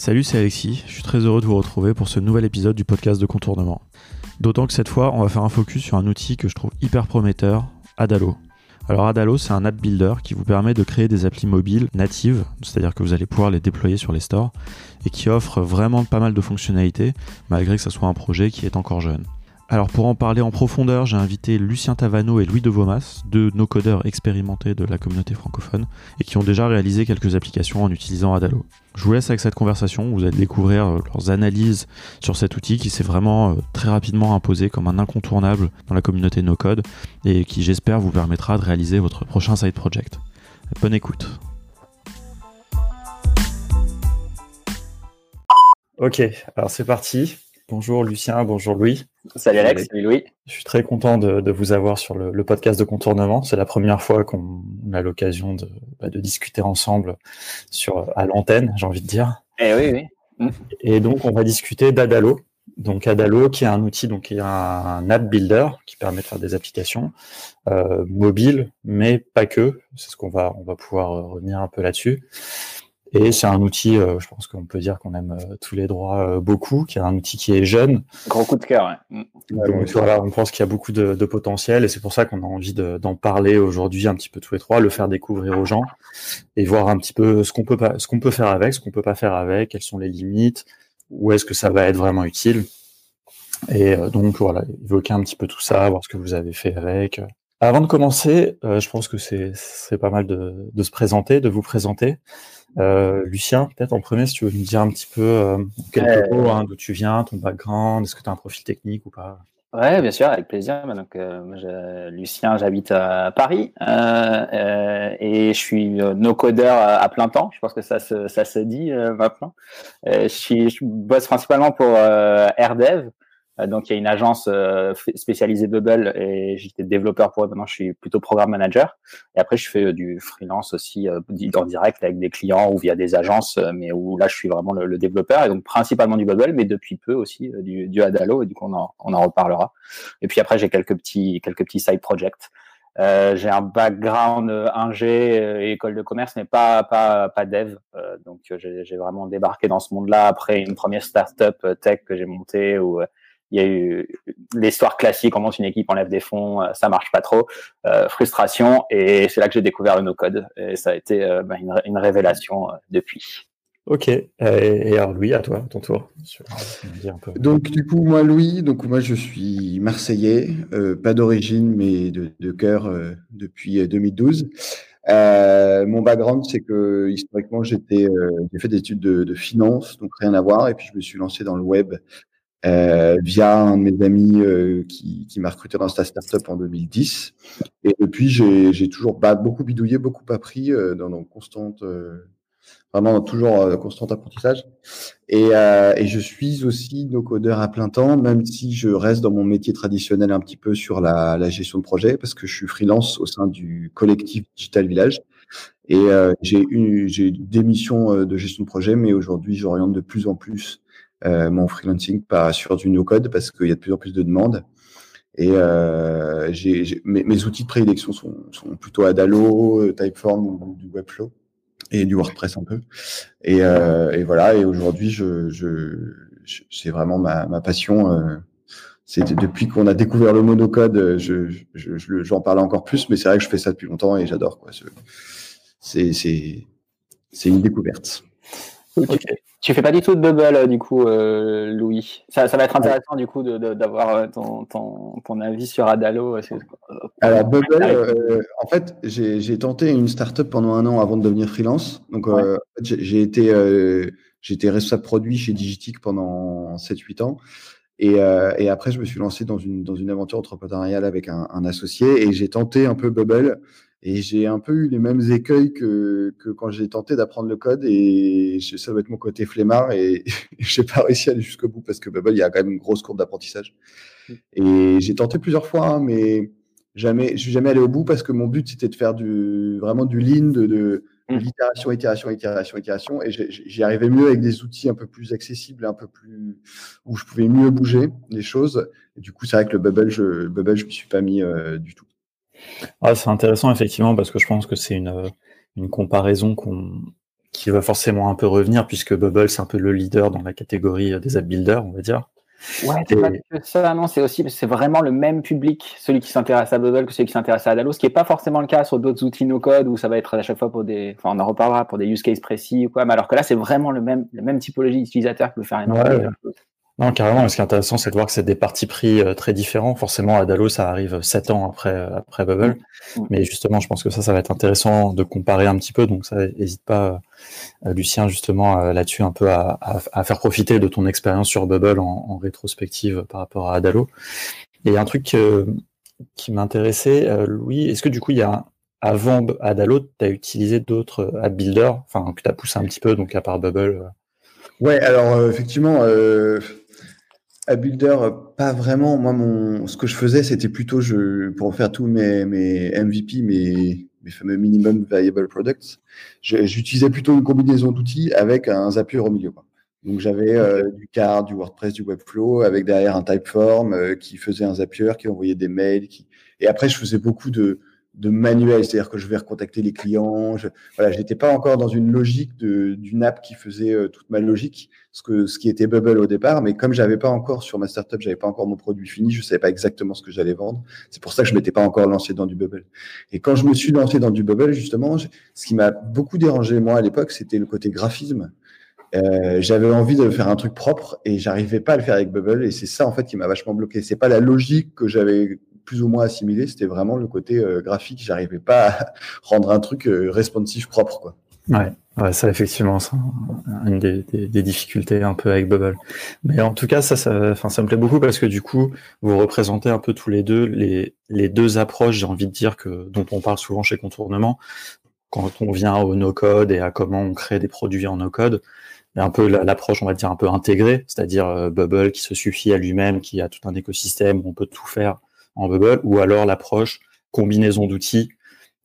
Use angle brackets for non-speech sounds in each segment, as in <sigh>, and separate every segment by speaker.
Speaker 1: Salut, c'est Alexis. Je suis très heureux de vous retrouver pour ce nouvel épisode du podcast de contournement. D'autant que cette fois, on va faire un focus sur un outil que je trouve hyper prometteur, Adalo. Alors Adalo, c'est un app builder qui vous permet de créer des applis mobiles natives, c'est-à-dire que vous allez pouvoir les déployer sur les stores, et qui offre vraiment pas mal de fonctionnalités, malgré que ce soit un projet qui est encore jeune. Alors pour en parler en profondeur, j'ai invité Lucien Tavano et Louis de Vomas, deux no codeurs expérimentés de la communauté francophone et qui ont déjà réalisé quelques applications en utilisant Adalo. Je vous laisse avec cette conversation, vous allez découvrir euh, leurs analyses sur cet outil qui s'est vraiment euh, très rapidement imposé comme un incontournable dans la communauté no code et qui j'espère vous permettra de réaliser votre prochain side project. Bonne écoute. Ok, alors c'est parti. Bonjour Lucien, bonjour Louis.
Speaker 2: Salut Alex, salut Louis.
Speaker 1: Je suis très content de, vous avoir sur le, podcast de contournement. C'est la première fois qu'on a l'occasion bah, de, discuter ensemble sur à l'antenne, j'ai envie de dire.
Speaker 2: Eh oui, oui.
Speaker 1: Mm. Et donc on va discuter d'Adalo. Donc Adalo, qui est un outil, donc qui est un app builder qui permet de faire des applications euh, mobiles, mais pas que. C'est ce qu'on va on va pouvoir euh, revenir un peu là-dessus. Et c'est un outil, euh, je pense qu'on peut dire qu'on aime euh, tous les droits euh, beaucoup, qui est un outil qui est jeune.
Speaker 2: Gros coup de cœur. Ouais.
Speaker 1: Mm. Donc voilà, on pense qu'il y a beaucoup de, de potentiel et c'est pour ça qu'on a envie d'en parler aujourd'hui un petit peu tous les trois, le faire découvrir aux gens et voir un petit peu ce qu'on peut pas, ce qu'on peut faire avec, ce qu'on peut pas faire avec, quelles sont les limites, où est-ce que ça va être vraiment utile. Et donc voilà, évoquer un petit peu tout ça, voir ce que vous avez fait avec. Avant de commencer, je pense que c'est pas mal de, de se présenter, de vous présenter. Euh, Lucien, peut-être en premier, si tu veux nous dire un petit peu euh, quelques mots hein, d'où tu viens, ton background, est-ce que tu as un profil technique ou pas?
Speaker 2: Ouais, bien sûr, avec plaisir. Bah, donc, euh, Lucien, j'habite à Paris et je suis no-codeur à, plein temps. Je pense que ça se, ça se dit maintenant. je, suis, je bosse principalement pour RDev, euh, donc il y a une agence euh, spécialisée Bubble et j'étais développeur pour eux. Maintenant je suis plutôt programme manager. Et après je fais euh, du freelance aussi en direct avec des clients ou via des agences, mais où là je suis vraiment le, développeur et donc principalement du Bubble, mais depuis peu aussi du, du Adalo et du coup on en, on en reparlera. Et puis après j'ai quelques petits quelques petits side projects. Euh, j'ai un background ingé et école de commerce, mais pas pas pas dev. Euh, donc j'ai vraiment débarqué dans ce monde-là après une première startup tech que j'ai montée où il y a eu l'histoire classique, on monte une équipe, on lève des fonds, euh, ça marche pas trop, euh, frustration, et c'est là que j'ai découvert le no-code, et ça a été euh, bah, une, révélation depuis.
Speaker 1: Ok, et alors Louis, à toi, à ton tour.
Speaker 3: Donc du coup, moi Louis, donc moi je suis marseillais, pas d'origine mais de, de cœur depuis 2012. mon background, c'est que historiquement, j'étais, j'ai fait des études de, de, finance, donc rien à voir, et puis je me suis lancé dans le web euh, via un de mes amis euh, qui, qui m'a recruté dans cette startup en 2010. Et depuis, j'ai toujours bah, beaucoup bidouillé, beaucoup appris euh, dans, dans constante, euh, vraiment toujours constant apprentissage. Et, et, je suis aussi no codeur à plein temps, même si je reste dans mon métier traditionnel un petit peu sur la, la gestion de projet, parce que je suis freelance au sein du collectif Digital Village. Et j'ai des missions de gestion de projet, mais aujourd'hui, j'oriente de plus en plus euh, mon freelancing pas sur du no-code parce qu'il y a de plus en plus de demandes. Et euh, j'ai, mes, outils de prédilection sont, sont plutôt Adalo, euh, Typeform ou du Webflow et du WordPress un peu. Et, euh, et voilà. Et aujourd'hui, je, je, je, c'est vraiment ma, ma passion. Euh, c'est depuis qu'on a découvert le monocode, je, je, j'en parle encore plus, mais c'est vrai que je fais ça depuis longtemps et j'adore. Quoi. C'est, c'est, c'est une découverte.
Speaker 2: Ok. Tu fais pas du tout de bubble, euh, du coup, euh, Louis. Ça, ça, va être intéressant, du coup, d'avoir euh, ton, ton, ton, avis sur Adalo.
Speaker 3: Alors, bubble, en fait, j'ai tenté une startup pendant un an avant de devenir freelance. Donc, j'ai été, été responsable produit chez Digitic pendant 7-8 ans. Et, et, après, je me suis lancé dans une, dans une aventure entrepreneuriale avec un, un associé et j'ai tenté un peu Bubble. Et j'ai un peu eu les mêmes écueils que, que quand j'ai tenté d'apprendre le code et ça va être mon côté flemmard et, <laughs> j'ai pas réussi à aller jusqu'au bout parce que Bubble, il y a quand même une grosse courbe d'apprentissage. Mm. Et j'ai tenté plusieurs fois, hein, mais jamais, je suis jamais allé au bout parce que mon but c'était de faire du, vraiment du lean, de, de, mm. l'itération, itération, itération, itération. Et j'y arrivais mieux avec des outils un peu plus accessibles, un peu plus, où je pouvais mieux bouger les choses. Et du coup, c'est vrai que le Bubble, je, Bubble, je me suis pas mis euh, du tout.
Speaker 1: Ah, c'est intéressant effectivement parce que je pense que c'est une, une comparaison qu'on qui va forcément un peu revenir puisque Bubble c'est un peu le leader dans la catégorie des app builders, on va dire.
Speaker 2: Ouais, c'est pas que ça, non, c'est aussi c'est vraiment le même public, celui qui s'intéresse à Bubble que celui qui s'intéresse à Adalo, ce qui n'est pas forcément le cas sur d'autres outils no code où ça va être à chaque fois pour des, enfin, on en reparlera pour des use cases précis ou quoi, mais alors que là, c'est vraiment le même, la même typologie d'utilisateur qui peut faire une
Speaker 1: ouais, non, carrément. ce qui est intéressant, c'est de voir que c'est des partis pris euh, très différents. Forcément, Adalo, ça arrive sept ans après, euh, après Bubble. Mm. Mais justement, je pense que ça, ça va être intéressant de comparer un petit peu. Donc, ça, n'hésite pas, euh, Lucien, justement, là-dessus, un peu à, à, faire profiter de ton expérience sur Bubble en, en, rétrospective par rapport à Adalo. Et un truc qui m'intéressait, Louis, est-ce que du coup, il y a avant Adalo, tu as utilisé d'autres app builders, enfin, que tu as poussé un petit peu, donc à part Bubble
Speaker 3: Ouais, alors effectivement, à Builder, pas vraiment. Moi, mon, ce que je faisais, c'était plutôt je, pour faire tous mes, mes MVP, mes, mes fameux Minimum Viable Products, j'utilisais plutôt une combinaison d'outils avec un Zapier au milieu. Quoi. Donc j'avais euh, du Card, du WordPress, du Webflow, avec derrière un Typeform euh, qui faisait un Zapier, qui envoyait des mails. Qui... Et après, je faisais beaucoup de, de manuel, c'est-à-dire que je vais recontacter les clients. Je, voilà, j'étais pas encore dans une logique d'une app qui faisait euh, toute ma logique, ce que ce qui était Bubble au départ, mais comme j'avais pas encore sur ma startup, j'avais pas encore mon produit fini, je savais pas exactement ce que j'allais vendre. C'est pour ça que je m'étais pas encore lancé dans du Bubble. Et quand je me suis lancé dans du Bubble, justement, ce qui m'a beaucoup dérangé moi à l'époque, c'était le côté graphisme. Euh, j'avais envie de faire un truc propre et j'arrivais pas à le faire avec Bubble et c'est ça en fait qui m'a vachement bloqué. C'est pas la logique que j'avais plus ou moins assimilé, c'était vraiment le côté euh, graphique. J'arrivais pas à <laughs> rendre un truc euh, responsive propre.
Speaker 1: Ouais, ouais, ça effectivement, c'est une des, difficultés un peu avec Bubble. Mais en tout cas, ça, ça, ça me plaît beaucoup parce que du coup, vous représentez un peu tous les deux les, les deux approches, j'ai envie de dire que dont on parle souvent chez Contournement. Quand on vient au no-code et à comment on crée des produits en no-code, un peu l'approche, on va dire, un peu intégrée, c'est-à-dire euh, Bubble qui se suffit à lui-même, qui a tout un écosystème où on peut tout faire en Bubble, ou alors l'approche combinaison d'outils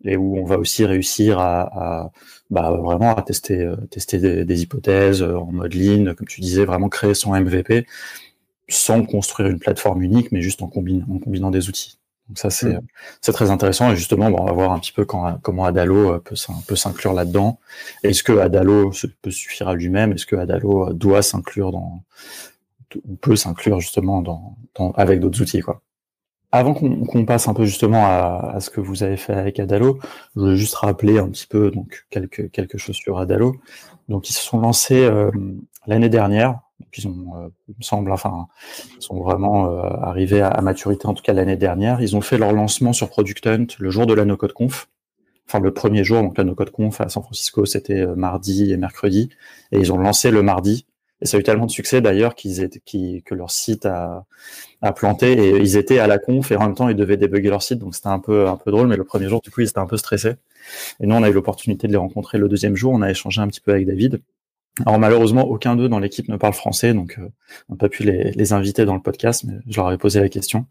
Speaker 1: et où on va aussi réussir à, bah, vraiment à tester, euh, tester des, hypothèses euh, en mode lean, comme tu disais, vraiment créer son MVP sans construire une plateforme unique, mais juste en, combinant, en combinant des outils. Donc ça, c'est mm. très intéressant. Et justement, on va voir un petit peu quand, comment Adalo euh, peut, peut s'inclure là-dedans. Est-ce que Adalo peut suffire à lui-même? Est-ce que Adalo doit s'inclure dans, peut s'inclure justement dans, dans avec d'autres outils, quoi? Avant qu'on passe un peu justement à, ce que vous avez fait avec Adalo, je voulais juste rappeler un petit peu donc quelque chose sur Adalo. Donc ils se sont lancés euh, l'année dernière. ils ont, euh, il me semble, enfin, ils sont vraiment euh, arrivés à, maturité en tout cas l'année dernière. Ils ont fait leur lancement sur Product Hunt le jour de la No Code Conf. Enfin le premier jour, donc la No Code Conf à San Francisco, c'était mardi et mercredi, et ils ont lancé le mardi. Et ça a eu tellement de succès d'ailleurs qu'ils étaient, que leur site a, a, planté et ils étaient à la conf et en même temps ils devaient débugger leur site. Donc c'était un peu, un peu drôle, mais le premier jour, du coup, ils étaient un peu stressés. Et nous, on a eu l'opportunité de les rencontrer le deuxième jour. On a échangé un petit peu avec David. Alors malheureusement, aucun d'eux dans l'équipe ne parle français, donc euh, on n'a pas pu les, les, inviter dans le podcast, mais je leur ai posé la question.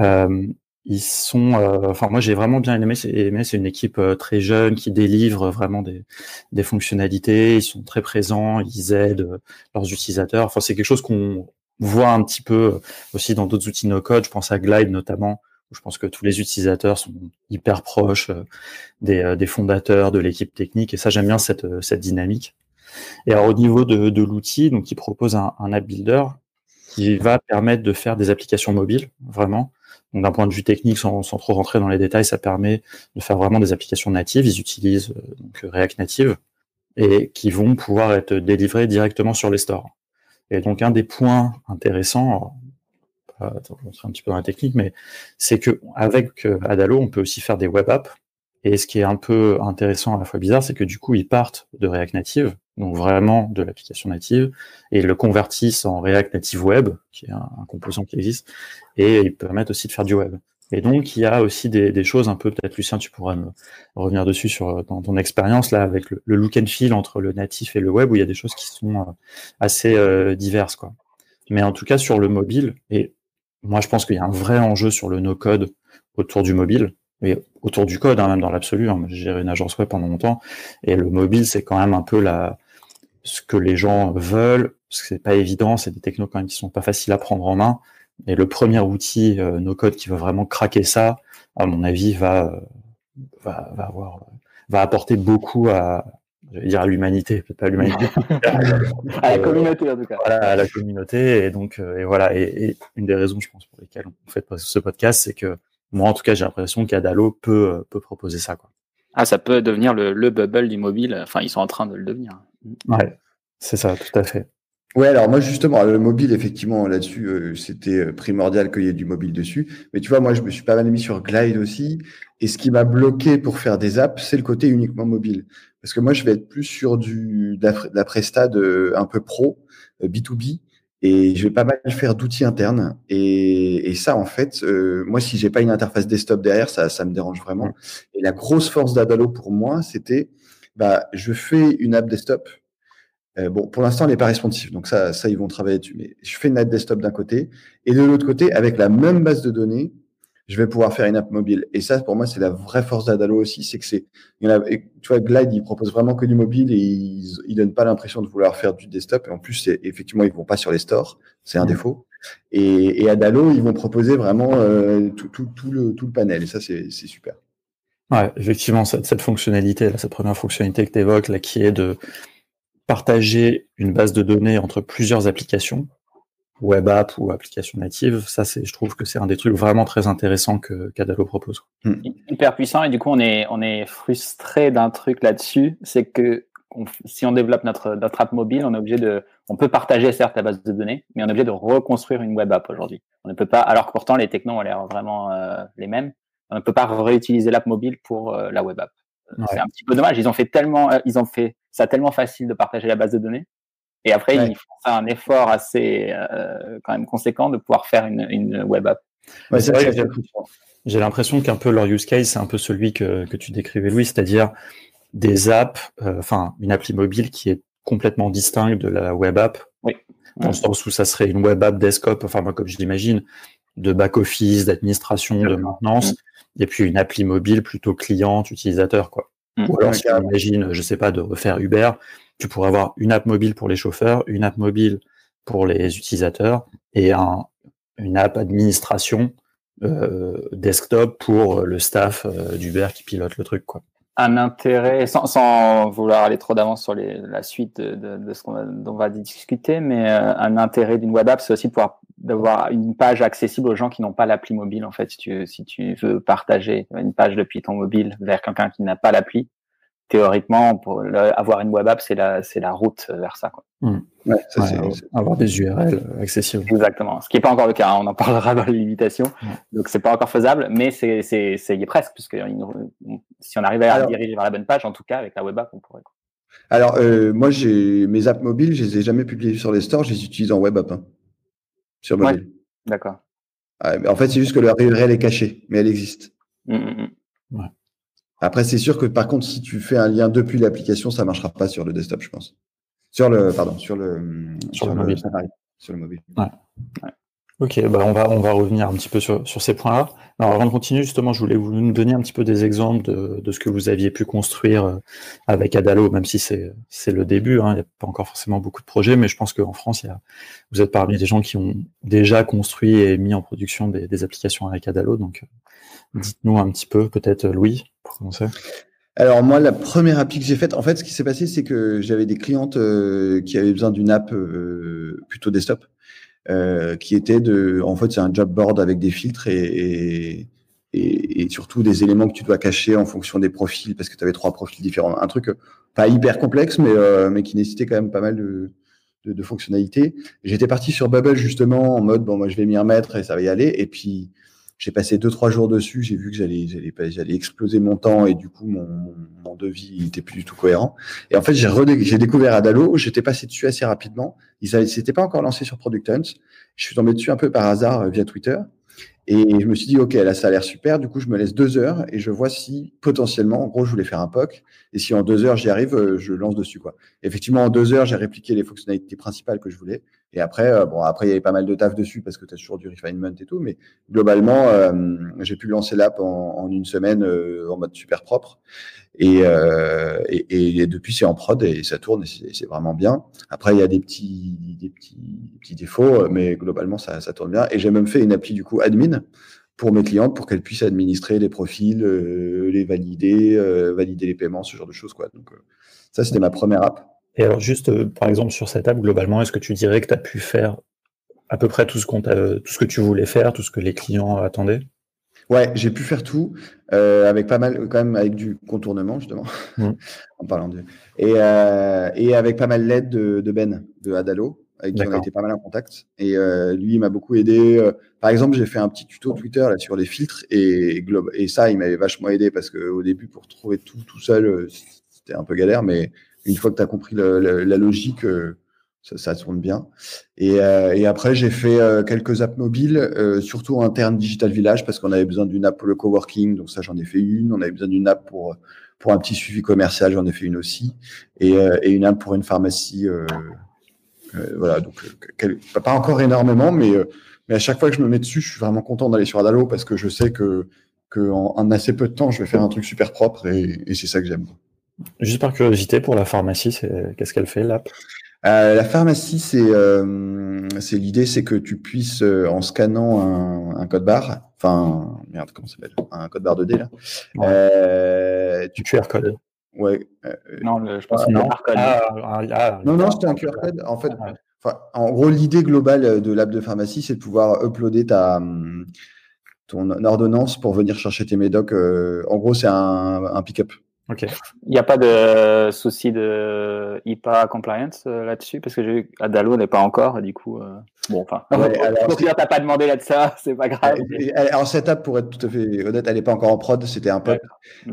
Speaker 1: Euh, ils sont, euh, enfin moi j'ai vraiment bien aimé. C'est une équipe euh, très jeune qui délivre vraiment des, des, fonctionnalités. Ils sont très présents, ils aident euh, leurs utilisateurs. Enfin c'est quelque chose qu'on voit un petit peu aussi dans d'autres outils no code. Je pense à Glide notamment. Où je pense que tous les utilisateurs sont hyper proches des, des fondateurs, de l'équipe technique. Et ça j'aime bien cette, cette dynamique. Et alors au niveau de, de l'outil, donc ils proposent un, un app builder qui va permettre de faire des applications mobiles vraiment d'un point de vue technique, sans, trop rentrer dans les détails, ça permet de faire vraiment des applications natives. Ils utilisent euh, React Native et qui vont pouvoir être délivrées directement sur les stores. Et donc un des points intéressants, on un petit peu dans la technique, mais c'est que avec euh, Adalo, on peut aussi faire des web apps. Et ce qui est un peu intéressant à la fois bizarre, c'est que du coup, ils partent de React Native, donc vraiment de l'application native, et le convertissent en React Native Web, qui est un, composant qui existe, et ils permettent aussi de faire du web. Et donc, il y a aussi des, choses un peu, peut-être Lucien, tu pourras me revenir dessus sur dans ton expérience là avec le, look and feel entre le natif et le web, où il y a des choses qui sont euh, assez euh, diverses, quoi. Mais en tout cas, sur le mobile, et moi, je pense qu'il y a un vrai enjeu sur le no-code autour du mobile, mais autour du code, hein, même dans l'absolu. Hein. J'ai géré une agence web pendant longtemps, et le mobile, c'est quand même un peu la, ce que les gens veulent, parce que c'est pas évident, c'est des technos quand même qui sont pas faciles à prendre en main. Et le premier outil euh, no code qui va vraiment craquer ça, à mon avis, va va, va avoir va apporter beaucoup à j'allais dire à l'humanité, peut-être pas à l'humanité. <laughs>
Speaker 2: à la communauté en tout cas.
Speaker 1: Voilà, à la communauté et donc et voilà et, une des raisons je pense pour lesquelles on fait ce podcast, c'est que moi en tout cas j'ai l'impression qu'Adalo peut peut proposer ça quoi.
Speaker 2: Ah, ça peut devenir le, le bubble du mobile. Enfin, ils sont en train de le devenir.
Speaker 1: Ouais, c'est ça, tout à fait.
Speaker 3: Ouais, alors moi justement, le mobile, effectivement, là-dessus, euh, c'était euh, primordial qu'il y ait du mobile dessus. Mais tu vois, moi, je me suis pas mal mis sur Glide aussi. Et ce qui m'a bloqué pour faire des apps, c'est le côté uniquement mobile. Parce que moi, je vais être plus sur du de la, presta un peu pro, B2B. Euh, et je vais pas mal faire d'outils internes. Et, et, ça, en fait, moi, si j'ai pas une interface desktop derrière, ça, ça me dérange vraiment. Et la grosse force d'Adalo pour moi, c'était, bah, je fais une app desktop euh, bon, pour l'instant, elle n'est pas responsive, donc ça, ça, ils vont travailler dessus. Mais je fais une app desktop d'un côté, et de l'autre côté, avec la même base de données, je vais pouvoir faire une app mobile. Et ça, pour moi, c'est la vraie force d'Adalo aussi, c'est que c'est, tu vois, Glide, il propose vraiment que du mobile et ils, ils donnent pas l'impression de vouloir faire du desktop. Et en plus, c'est, effectivement, ils vont pas sur les stores, c'est un mmh. défaut. Et, et Adalo, ils vont proposer vraiment euh, tout, tout, tout, le, tout le panel. Et ça, c'est, c'est super.
Speaker 1: Ouais, effectivement, cette, cette fonctionnalité, là, cette première fonctionnalité que tu évoques, là, qui est de partager une base de données entre plusieurs applications, web app ou applications natives, ça c'est, je trouve que c'est un des trucs vraiment très intéressants que qu'Adalo propose.
Speaker 2: Hmm. Hyper puissant et du coup on est on est frustré d'un truc là-dessus, c'est que si on développe notre notre app mobile, on est obligé de, on peut partager certes la base de données, mais on est obligé de reconstruire une web app aujourd'hui. On ne peut pas, alors que pourtant les technos ont l'air vraiment euh, les mêmes, on ne peut pas réutiliser l'app mobile pour euh, la web app. C'est un petit peu dommage. Ils ont fait tellement, euh, ils ont fait ça tellement facile de partager la base de données. Et après, ils font un effort assez euh, quand même conséquent de pouvoir faire une, une web app.
Speaker 1: Ouais, j'ai l'impression qu'un peu leur use case, c'est un peu celui que, que tu décrivais, Louis, c'est-à-dire des apps, euh, enfin une appli mobile qui est complètement distincte de la web app.
Speaker 2: Oui.
Speaker 1: Dans le sens où ça serait une web app desktop, enfin moi comme je l'imagine, de back office, d'administration, de maintenance, mm. Et puis une appli mobile plutôt client, utilisateur, quoi. Mm. Ou alors, si on imagine, je sais pas, de refaire Uber, tu pourrais avoir une app mobile pour les chauffeurs, une app mobile pour les utilisateurs et un, une app administration euh, desktop pour le staff euh, d'Uber qui pilote le truc, quoi
Speaker 2: un intérêt, sans, sans vouloir aller trop d'avance sur les, la suite de, ce qu'on va, dont on va discuter, mais euh, un intérêt d'une web app, c'est aussi de pouvoir d'avoir une page accessible aux gens qui n'ont pas l'appli mobile. En fait, si tu, veux partager une page depuis ton mobile vers quelqu'un qui n'a pas l'appli, théoriquement, pour avoir une web app, c'est la, c'est la route vers ça.
Speaker 1: Mmh. Ouais, ça, c'est, avoir des URL accessibles.
Speaker 2: Exactement. Ce qui n'est pas encore le cas. Hein. On en parlera dans les limitations. Donc, c'est pas encore faisable, mais c'est, c'est, c'est y est presque, puisque si on arrivait à diriger vers la bonne page, en tout cas, avec la web app, on pourrait.
Speaker 3: Alors, euh, moi, j'ai mes apps mobiles, je les ai jamais publiées sur les stores, je les utilise en web app. Hein, sur mobile.
Speaker 2: D'accord.
Speaker 3: en fait, c'est juste que leur URL est cachée, mais elle existe. Mmh, mmh, ouais. Après, c'est sûr que par contre, si tu fais un lien depuis l'application, ça ne marchera pas sur le desktop, je pense. Sur le, pardon, sur le,
Speaker 1: sur, le, mobile. sur le mobile. Ouais. Ok, bah on va on va revenir un petit peu sur, sur ces points-là. Alors avant de continuer, justement, je voulais vous nous donner un petit peu des exemples de, de ce que vous aviez pu construire euh, avec Adalo, même si c'est c'est le début. Hein, il n'y a pas encore forcément beaucoup de projets, mais je pense qu'en France, il y a, vous êtes parmi des gens qui ont déjà construit et mis en production des, des applications avec Adalo. Donc, dites-nous un petit peu, peut-être Louis, pour commencer
Speaker 3: alors moi, la première appli que j'ai faite, en fait, ce qui s'est passé, c'est que j'avais des clientes euh, qui avaient besoin d'une app euh, plutôt desktop, euh, qui était de, en fait, c'est un job board avec des filtres et, surtout des éléments que tu dois cacher en fonction des profils, parce que tu avais trois profils différents. Un truc pas hyper complexe, mais qui nécessitait quand même pas mal de, de, de fonctionnalités. J'étais parti sur Bubble justement en mode bon, moi je vais m'y remettre et ça va y aller. Et puis j'ai passé deux trois jours dessus, j'ai vu que j'allais j'allais j'allais exploser mon temps et du coup mon, mon, devis était plus du tout cohérent. Et en fait j'ai j'ai découvert Adalo, j'étais passé dessus assez rapidement. Ils s'étaient pas encore lancé sur Product Hunt. Je suis tombé dessus un peu par hasard euh, via Twitter. Et je me suis dit, OK, là, ça a l'air super. Du coup, je me laisse deux heures et je vois si potentiellement, en gros, je voulais faire un POC. Et si en deux heures, j'y arrive, euh, je lance dessus, quoi. Effectivement, en deux heures, j'ai répliqué les fonctionnalités principales que je voulais. Et après, euh, bon, après, il y avait pas mal de taf dessus parce que tu as toujours du refinement et tout. Mais globalement, euh, j'ai pu lancer l'app en, une semaine en mode super propre. Et, euh, et, et, depuis, c'est en prod et ça tourne et c'est vraiment bien. Après, il y a des petits, des petits, petits défauts, mais globalement, ça, ça tourne bien. Et j'ai même fait une appli du coup admin pour mes clientes pour qu'elles puissent administrer les profils, les valider, valider les paiements, ce genre de choses. Quoi. Donc, ça, c'était ma première app.
Speaker 1: Et alors, juste par exemple, sur cette app, globalement, est-ce que tu dirais que tu as pu faire à peu près tout ce, qu'on tout ce que tu voulais faire, tout ce que les clients attendaient?
Speaker 3: Ouais, j'ai pu faire tout euh, avec pas mal, quand même avec du contournement justement, mmh. <laughs> en parlant de et, euh, et avec pas mal l'aide de, de, Ben de Adalo, avec qui on a été pas mal en contact. Et euh, lui, il m'a beaucoup aidé. Euh, par exemple, j'ai fait un petit tuto Twitter là sur les filtres et globe et ça, il m'avait vachement aidé parce que au début, pour trouver tout tout seul, euh, c'était un peu galère, mais une fois que tu as compris la logique ça, ça, tourne bien. Et, euh, après, j'ai fait euh, quelques apps mobiles, euh, surtout interne Digital Village, parce qu'on avait besoin d'une app pour le coworking, donc ça, j'en ai fait une. On avait besoin d'une app pour, pour un petit suivi commercial, j'en ai fait une aussi. Et, une app pour une pharmacie. voilà, donc pas encore énormément, mais, mais à chaque fois que je me mets dessus, je suis vraiment content d'aller sur Adalo parce que je sais que, que assez peu de temps, je vais faire un truc super propre et c'est ça que j'aime.
Speaker 1: Juste par curiosité, pour la pharmacie, qu'est-ce qu'elle fait l'app?
Speaker 3: Euh, la pharmacie, c'est euh, c'est l'idée, c'est que tu puisses euh, en scannant un, un code barre, enfin merde, comment ça s'appelle, un code barre 2D là,
Speaker 1: ouais. tu QR code.
Speaker 3: Ouais.
Speaker 2: non, je pense que c'est un code.
Speaker 3: Ah, ah, ah, non, non, c'était un QR code. En fait, en gros, l'idée globale de l'app de pharmacie, c'est de pouvoir uploader ta ton ordonnance pour venir chercher tes médocs. en gros, c'est un, un pick-up.
Speaker 2: Il n'y a pas de souci de IPA compliance euh, là-dessus? Parce que j'ai vu Adalo n'est pas encore, du coup. Euh, bon, enfin. Ouais, alors, t'as pas demandé là de ça, <laughs> c'est pas grave.
Speaker 3: Alors cette app, pour être tout à fait honnête, elle n'est pas encore en prod, c'était un peu.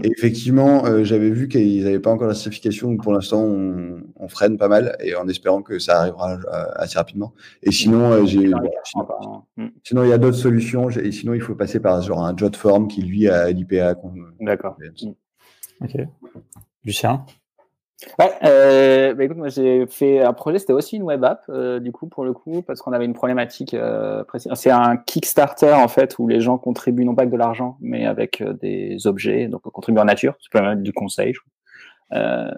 Speaker 3: Et effectivement, euh, j'avais vu qu'ils n'avaient pas encore la certification, donc pour l'instant, on, on, freine pas mal et en espérant que ça arrivera assez rapidement. Et sinon, j'ai. Mm. Sinon, il y a d'autres solutions. Et sinon, il faut passer par genre un Jotform qui lui a l'IPA.
Speaker 2: D'accord.
Speaker 1: Ok. Lucien?
Speaker 2: Ouais, euh, bah écoute, moi j'ai fait un projet, c'était aussi une web app, euh, du coup, pour le coup, parce qu'on avait une problématique euh, précise. C'est un Kickstarter, en fait, où les gens contribuent non pas avec de l'argent, mais avec euh, des objets, donc contribuent en nature, c'est peut même du conseil. Euh,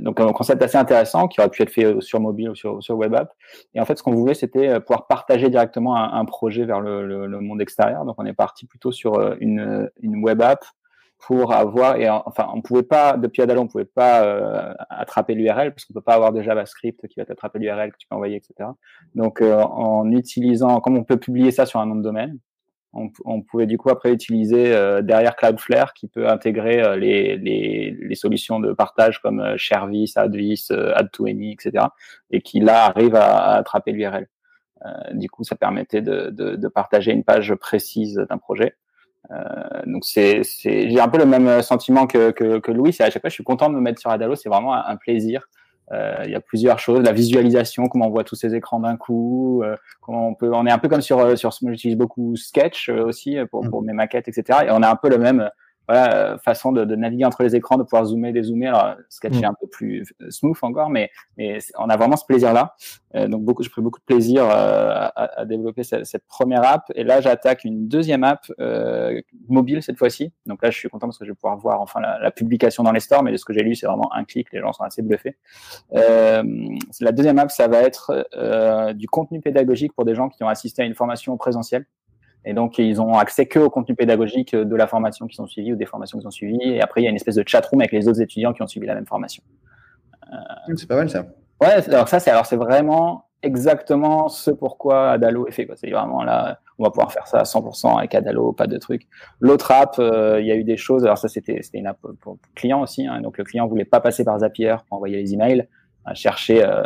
Speaker 2: donc un concept assez intéressant qui aurait pu être fait sur mobile ou sur, sur web app. Et en fait, ce qu'on voulait, c'était pouvoir partager directement un, un projet vers le, le, le, monde extérieur. Donc on est parti plutôt sur une, une web app pour avoir et enfin on pouvait pas depuis Adalo on pouvait pas euh, attraper l'URL parce qu'on peut pas avoir de JavaScript qui va t'attraper l'URL que tu peux envoyer etc donc euh, en utilisant comme on peut publier ça sur un nom de domaine on, on pouvait du coup après utiliser euh, derrière Cloudflare qui peut intégrer les, les, les, solutions de partage comme Sharevis, Advis, Add2Any etc et qui là arrive à, à attraper l'URL du coup ça permettait de, de, de partager une page précise d'un projet. euh, donc c'est, c'est, j'ai un peu le même sentiment que, que, que Louis. C'est à chaque fois, je suis content de me mettre sur Adalo. C'est vraiment un, plaisir. Euh, il y a plusieurs choses, la visualisation, comment on voit tous ces écrans d'un coup, euh, comment on peut, on est un peu comme sur sur, j'utilise beaucoup Sketch aussi pour, pour mes maquettes, etc. Et on a un peu le même voilà, euh, façon de, de, naviguer entre les écrans, de pouvoir zoomer, dézoomer. Alors, Sketch est mm. un peu plus euh, smooth encore, mais, mais on a vraiment ce plaisir-là. Euh, donc, beaucoup, je pris beaucoup de plaisir euh, à, à, développer cette, cette, première app. Et là, j'attaque une deuxième app euh, mobile cette fois-ci. Donc là, je suis content parce que je vais pouvoir voir enfin la, la publication dans les stores. Mais de ce que j'ai lu, c'est vraiment un clic. Les gens sont assez bluffés. la deuxième app, ça va être du contenu pédagogique pour des gens qui ont assisté à une formation présentielle. Et donc, ils ont accès que au contenu pédagogique de la formation qu'ils ont suivi ou des formations qu'ils ont suivies. Et après, il y a une espèce de chat-room avec les autres étudiants qui ont suivi la même formation.
Speaker 3: Euh... C'est pas mal ça.
Speaker 2: Ouais, alors ça, c'est alors c'est vraiment exactement ce pourquoi Adalo est fait. C'est vraiment là, on va pouvoir faire ça à 100% avec Adalo, pas de trucs. L'autre app, euh, il y a eu des choses. Alors ça, c'était c'était une app pour client aussi. Hein, donc le client voulait pas passer par Zapier pour envoyer les emails, à chercher euh,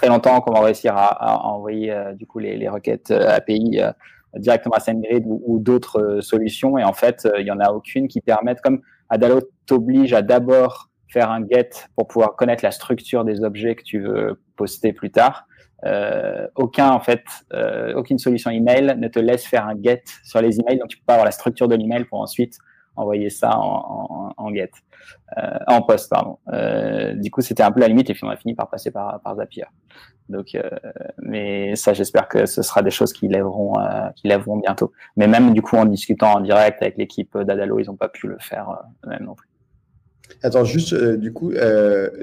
Speaker 2: très longtemps qu'on va réussir à, envoyer euh, du coup les, requêtes euh, API euh, directement à SendGrid ou, ou d'autres solutions. Et en fait, il y en a aucune qui permettent, comme Adalo t'oblige à d'abord faire un get pour pouvoir connaître la structure des objets que tu veux poster plus tard. Aucun en fait, aucune solution email ne te laisse faire un get sur les emails, donc tu peux pas avoir la structure de l'email pour ensuite envoyer ça en, en, get, en post pardon. Euh, du coup, c'était un peu la limite et puis on a fini par passer par, par Zapier. Donc, euh, mais ça, j'espère que ce sera des choses qui lèveront, euh, qui lèveront bientôt. Mais même du coup, en discutant en direct avec l'équipe d'Adalo, ils n'ont pas pu le faire euh, eux-mêmes non plus.
Speaker 3: Attends, juste du coup,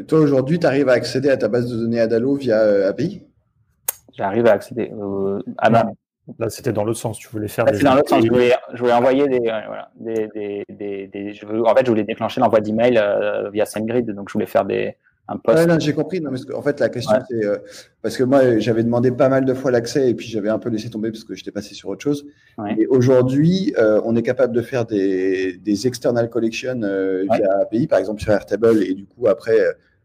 Speaker 3: toi aujourd'hui, tu arrives à accéder à ta base de données Adalo via API?
Speaker 2: J'arrive à accéder à ma
Speaker 1: Là, c'était dans l'autre sens. Tu voulais faire.
Speaker 2: C'est dans l'autre sens. Je voulais, je voulais envoyer des, voilà, des, des, des, je veux, en fait, je voulais déclencher l'envoi d'email euh, via SendGrid. Donc, je voulais faire des, un post.
Speaker 3: Ouais, j'ai compris. Non, en fait, la question, c'est euh, parce que moi, j'avais demandé pas mal de fois l'accès et puis j'avais un peu laissé tomber parce que j'étais passé sur autre chose. Et aujourd'hui, euh, on est capable de faire des, des external collections via API, par exemple sur Airtable, et du coup, après,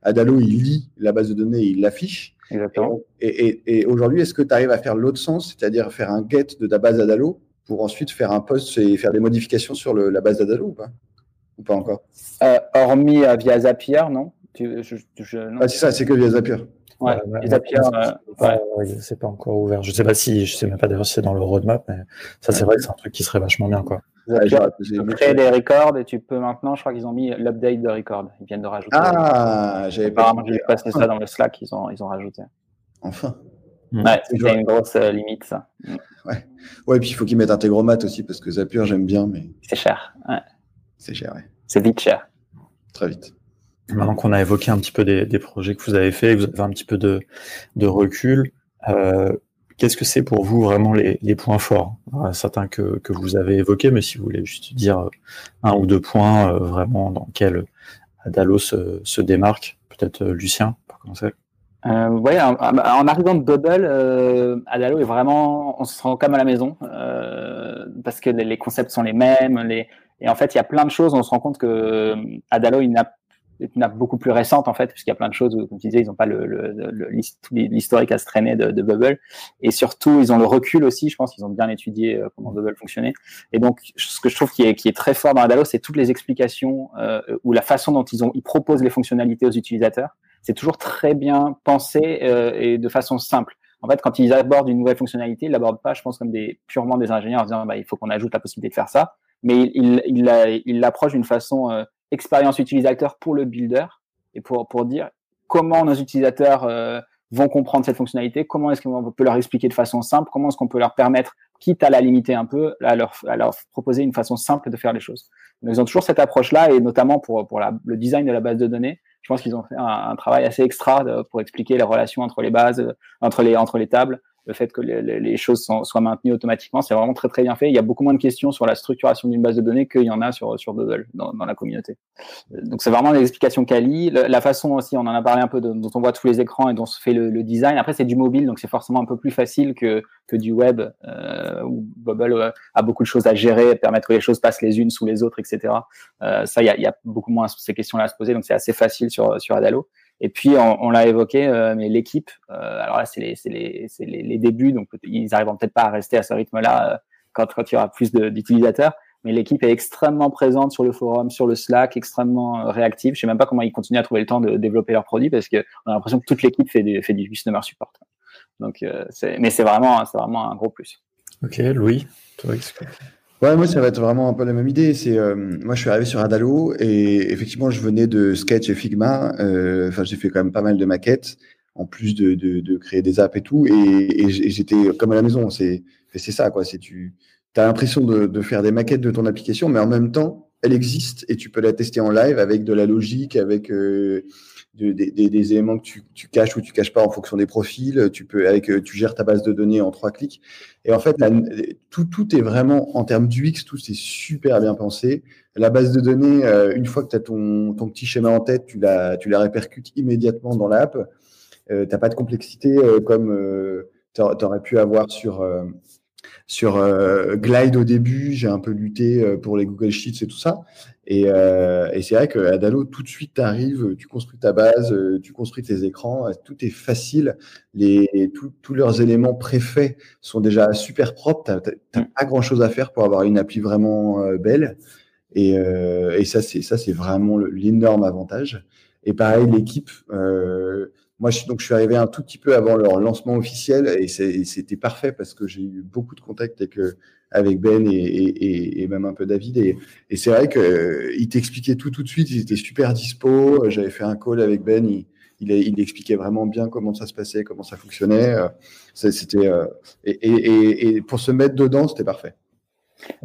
Speaker 3: Adalo, il lit la base de données, et il l'affiche.
Speaker 2: Exactement.
Speaker 3: Et, aujourd'hui, est-ce que tu arrives à faire l'autre sens, c'est-à-dire faire un get de ta base Adalo pour ensuite faire un post et faire des modifications sur la base d'Adalo ou pas? Ou pas encore?
Speaker 2: Euh, Hormis euh, via Zapier, non,
Speaker 3: Ah, c'est ça, c'est que via Zapier.
Speaker 2: Ouais, Zapier,
Speaker 1: euh, c'est pas encore ouvert. Je sais pas si, je sais même pas d'ailleurs si c'est dans le roadmap, mais ça, c'est vrai que c'est un truc qui serait vachement bien, quoi.
Speaker 2: Tu peux créer des records et tu peux maintenant, je crois qu'ils ont mis l'update de record. Ils viennent de rajouter.
Speaker 3: Ah, j'avais
Speaker 2: pas. J'ai passé ça dans le Slack, ils ont, ils ont rajouté.
Speaker 3: Enfin.
Speaker 2: Mm. Ouais, c'était une grosse euh, limite, ça.
Speaker 3: Ouais. Ouais, puis il faut qu'ils mettent Integromat aussi, parce que Zapier, j'aime bien, mais.
Speaker 2: C'est cher. Ouais.
Speaker 3: C'est cher, ouais.
Speaker 2: C'est vite cher.
Speaker 3: Très vite.
Speaker 1: Maintenant qu'on a évoqué un petit peu des, des, projets que vous avez fait, vous avez un petit peu de, de recul, euh, qu'est-ce que c'est pour vous vraiment les, points forts? Certains que, que, vous avez évoqués, mais si vous voulez juste dire un ou deux points euh, vraiment dans lesquels Adalo se, se démarque, peut-être euh, Lucien, pour commencer.
Speaker 2: Euh, ouais, en, arrivant de Bubble, euh, Adalo est vraiment, on se sent comme à la maison euh, parce que les, concepts sont les mêmes. Et en fait, il y a plein de choses. On se rend compte que euh, Adalo, il n'a beaucoup plus récente en fait, puisqu'il y a plein de choses, comme tu disais, ils n'ont pas l'historique à se traîner de, Bubble. Et surtout, ils ont le recul aussi, je pense qu'ils ont bien étudié euh, comment Bubble fonctionnait. Et donc, ce que je trouve qui est, très fort dans Adalo, c'est toutes les explications euh, ou la façon dont ils, proposent les fonctionnalités aux utilisateurs. C'est toujours très bien pensé euh, et de façon simple. En fait, quand ils abordent une nouvelle fonctionnalité, ils l'abordent pas, je pense, comme des purement des ingénieurs en disant bah, il faut qu'on ajoute la possibilité de faire ça, mais ils il, il l'approchent d'une façon euh, expérience utilisateur pour le builder et pour, pour dire comment nos utilisateurs euh, vont comprendre cette fonctionnalité, comment est-ce qu'on peut leur expliquer de façon simple, comment est-ce qu'on peut leur permettre, quitte à la limiter un peu, à leur, à leur proposer une façon simple de faire les choses. Ils ont toujours cette approche-là et notamment pour, pour le design de la base de données, je pense qu'ils ont fait un, travail assez extra de, pour expliquer les relations entre les bases, entre les, entre les tables, le fait que les, choses soient maintenues automatiquement, c'est vraiment très très bien fait. Il y a beaucoup moins de questions sur la structuration d'une base de données qu'il y en a sur, sur Google dans, la communauté. Donc c'est vraiment des explications quali. La façon aussi, on en a parlé un peu, dont on voit tous les écrans et dont se fait le, design. Après c'est du mobile, donc c'est forcément un peu plus facile que, que du web, euh, où Bubble euh, a beaucoup de choses à gérer, permettre que les choses passent les unes sous les autres, etc. Euh, ça, il y a, y a, beaucoup moins ces questions-là à se poser, donc c'est assez facile sur, sur Adalo. Et puis, on, l'a évoqué, euh, mais l'équipe, euh, alors là, c'est les, les, les, débuts, donc ils n'arriveront peut-être pas à rester à ce rythme-là euh, quand, il y aura plus d'utilisateurs. Mais l'équipe est extrêmement présente sur le forum, sur le Slack, extrêmement réactive. Je sais même pas comment ils continuent à trouver le temps de développer leurs produits parce qu'on a l'impression que toute l'équipe fait, du, fait du customer support. Donc, mais c'est vraiment, vraiment un gros plus.
Speaker 1: Ok, Louis, toi,
Speaker 3: Ouais, moi, ça va être vraiment un peu la même idée. C'est, euh, moi, je suis arrivé sur Adalo et effectivement, je venais de Sketch et Figma. Euh, enfin, j'ai fait quand même pas mal de maquettes en plus de, de, de créer des apps et tout. Et, et j'étais comme à la maison. C'est, c'est ça, quoi. C'est tu, as l'impression de, de faire des maquettes de ton application, mais en même temps, elle existe et tu peux la tester en live avec de la logique, avec euh, de, des, éléments que tu, caches ou tu caches pas en fonction des profils. Tu peux avec, tu gères ta base de données en trois clics. Et en fait, tout, est vraiment en termes d'UX, tout c'est super bien pensé. La base de données, euh, une fois que tu as ton, petit schéma en tête, tu la, répercutes immédiatement dans l'app. Euh, tu n'as pas de complexité euh, comme euh, tu aurais pu avoir sur sur euh, Glide au début, j'ai un peu lutté euh, pour les Google Sheets et tout ça. Et, euh, et c'est vrai que Adalo, tout de suite, tu arrives, tu construis ta base, tu construis tes écrans, tout est facile. Les, tous leurs éléments préfaits sont déjà super propres. Tu n'as pas grand-chose à faire pour avoir une appli vraiment belle. Et, et ça, c'est ça, c'est vraiment l'énorme avantage. Et pareil, l'équipe. Euh, moi, je, donc, suis arrivé un tout petit peu avant leur lancement officiel et c'était parfait parce que j'ai eu beaucoup de contacts avec, euh, Ben et, même un peu David. Et, c'est vrai qu'il euh, t'expliquait tout tout de suite. Ils étaient super dispo. J'avais fait un call avec Ben. Il, expliquait vraiment bien comment ça se passait, comment ça fonctionnait. Euh, et, pour se mettre dedans, c'était parfait.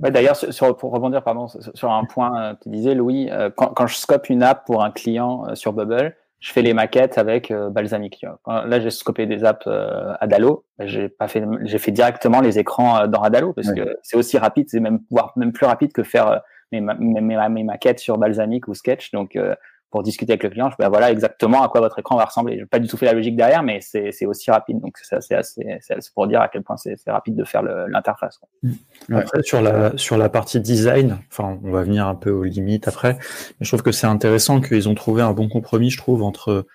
Speaker 2: Ouais, D'ailleurs, pour rebondir pardon, sur un point, tu disais, Louis, quand je scope une app pour un client sur Bubble, je fais les maquettes avec euh, Balsamic. Là, j'ai scopé des apps euh, Adalo. J'ai pas fait, j'ai fait directement les écrans euh, dans Adalo parce que c'est aussi rapide, c'est même voire même plus rapide que faire mes, mes, mes, maquettes sur Balsamic ou Sketch. Donc pour discuter avec le client, je ben voilà exactement à quoi votre écran va ressembler. J'ai pas du tout fait la logique derrière, mais c'est aussi rapide. Donc c'est assez, pour dire à quel point c'est rapide de faire l'interface.
Speaker 1: Mm. Après sur la sur la partie design, enfin on va venir un peu aux limites après, mais je trouve que c'est intéressant qu'ils ont trouvé un bon compromis, je trouve entre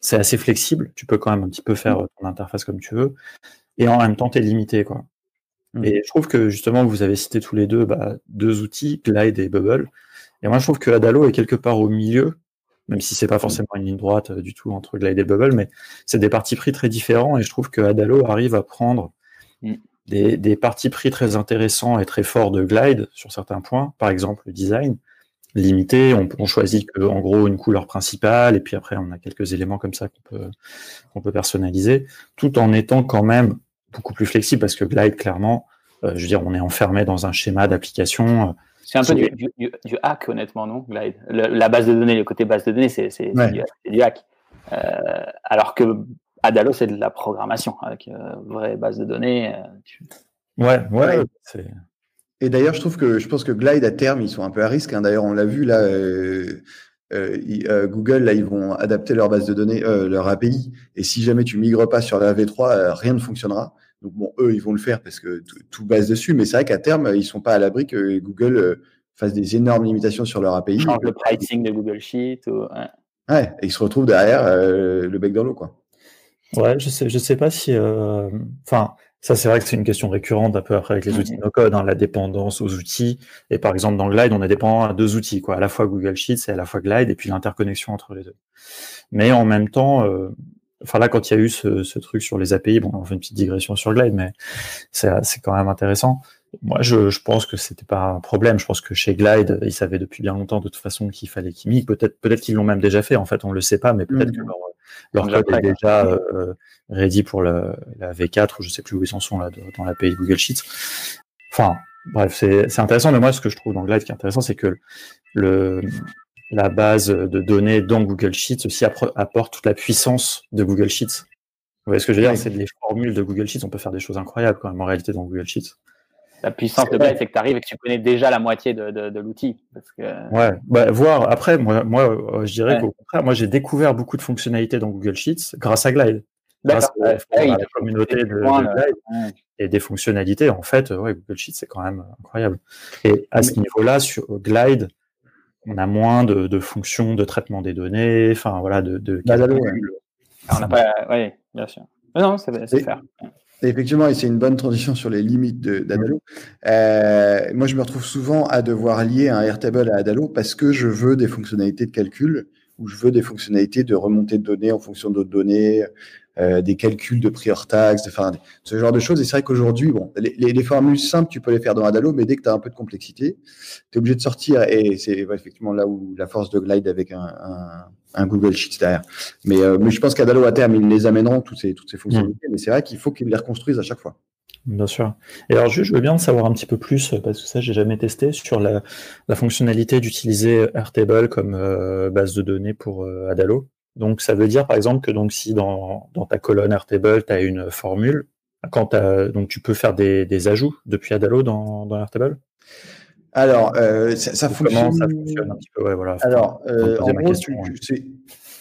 Speaker 1: c'est assez flexible, tu peux quand même un petit peu faire mm. ton interface comme tu veux, et en même temps tu es limité quoi. Mm. Et je trouve que justement vous avez cité tous les deux bah, deux outils, Glide et Bubble. Et moi je trouve que Adalo est quelque part au milieu même si c'est pas forcément une ligne droite euh, du tout entre Glide et Bubble, mais c'est des partis pris très différents et je trouve que Adalo arrive à prendre mm. des, des partis pris très intéressants et très forts de Glide sur certains points, par exemple le design limité, on, choisit que, en gros une couleur principale et puis après on a quelques éléments comme ça qu'on peut qu'on peut personnaliser, tout en étant quand même beaucoup plus flexible parce que Glide clairement, euh, je veux dire, on est enfermé dans un schéma d'application. Euh,
Speaker 2: c'est un peu du, du, hack, honnêtement, non La base de données, le côté base de données, c'est du, hack. Euh, alors que Adalo, c'est de la programmation avec euh, vraie base de données.
Speaker 1: Euh, ouais, ouais.
Speaker 3: Et d'ailleurs, je trouve que je pense que Glide à terme, ils sont un peu à risque. Hein. D'ailleurs, on l'a vu là. Google, là, ils vont adapter leur base de données, leur API. Et si jamais tu migres pas sur la V3, rien ne fonctionnera. Donc bon, eux, ils vont le faire parce que tout base dessus, mais c'est vrai qu'à terme, ils sont pas à l'abri que Google euh, fasse des énormes limitations sur leur API.
Speaker 2: Change le pricing de Google Sheet.
Speaker 3: ouais. et ils se retrouvent derrière euh, le bec dans l'eau, quoi.
Speaker 1: Ouais, je sais, je sais pas si, euh, enfin, ça c'est vrai que c'est une question récurrente un peu après avec les outils no code, hein, la dépendance aux outils. Et par exemple dans Glide, on est dépendant à deux outils, quoi, à la fois Google Sheets et à la fois Glide, et puis l'interconnexion entre les deux. Mais en même temps, Enfin là, quand il y a eu ce, truc sur les API, bon, on fait une petite digression sur Glide, mais c'est quand même intéressant. Moi, je, pense que c'était pas un problème. Je pense que chez Glide, ils savaient depuis bien longtemps de toute façon qu'il fallait qu'ils migrent. Peut-être, peut-être qu'ils l'ont même déjà fait. En fait, on le sait pas, mais peut-être mmh. que leur, code est déjà euh, ready pour la, V4 ou je sais plus où ils en sont là dans l'API Google Sheets. Enfin, bref, c'est intéressant. Mais moi, ce que je trouve dans Glide qui est intéressant, c'est que le, la base de données dans Google Sheets aussi apporte toute la puissance de Google Sheets. Vous voyez ce que je veux dire? C'est des formules de Google Sheets, on peut faire des choses incroyables quand même en réalité dans Google Sheets.
Speaker 2: La puissance de base, c'est que tu arrives et que tu connais déjà la moitié de, l'outil. Que...
Speaker 1: Ouais, bah, voir après, moi, moi euh, je dirais qu'au contraire, moi j'ai découvert beaucoup de fonctionnalités dans Google Sheets grâce à Glide. Grâce à, la communauté de, Glide et des fonctionnalités. En fait, ouais, Google Sheets, c'est quand même incroyable. Et à ce niveau-là, sur Glide, on a moins de, fonctions de traitement des données, enfin voilà, de, de
Speaker 2: bah, on n'a pas, oui, bien sûr. non, c'est faire.
Speaker 3: Effectivement, et c'est une bonne transition sur les limites d'Adalo. Euh, moi, je me retrouve souvent à devoir lier un Airtable à Adalo parce que je veux des fonctionnalités de calcul ou je veux des fonctionnalités de remontée de données en fonction d'autres données, euh, des calculs de prior tax, enfin, ce genre de choses. Et c'est vrai qu'aujourd'hui, bon, les, les, formules simples, tu peux les faire dans Adalo, mais dès que tu as un peu de complexité, tu es obligé de sortir. Et c'est effectivement là où la force de Glide avec un, un, un Google Sheets derrière. Mais, euh, mais je pense qu'Adalo, à terme, ils les amèneront, toutes ces, toutes ces fonctionnalités. Mais c'est vrai qu'il faut qu'ils les reconstruisent à chaque fois.
Speaker 1: Bien sûr. Et alors, je, veux bien savoir un petit peu plus, parce que ça, j'ai jamais testé, sur la, la fonctionnalité d'utiliser Airtable comme euh, base de données pour Adalo. Donc ça veut dire par exemple que donc si dans, dans ta colonne Airtable, tu as une formule, quand donc tu peux faire des, des, ajouts depuis Adalo dans, dans Airtable?
Speaker 3: Alors euh, ça, ça fonctionne...
Speaker 1: ça fonctionne un petit peu? Ouais, voilà.
Speaker 3: Alors euh, en gros, question, tu,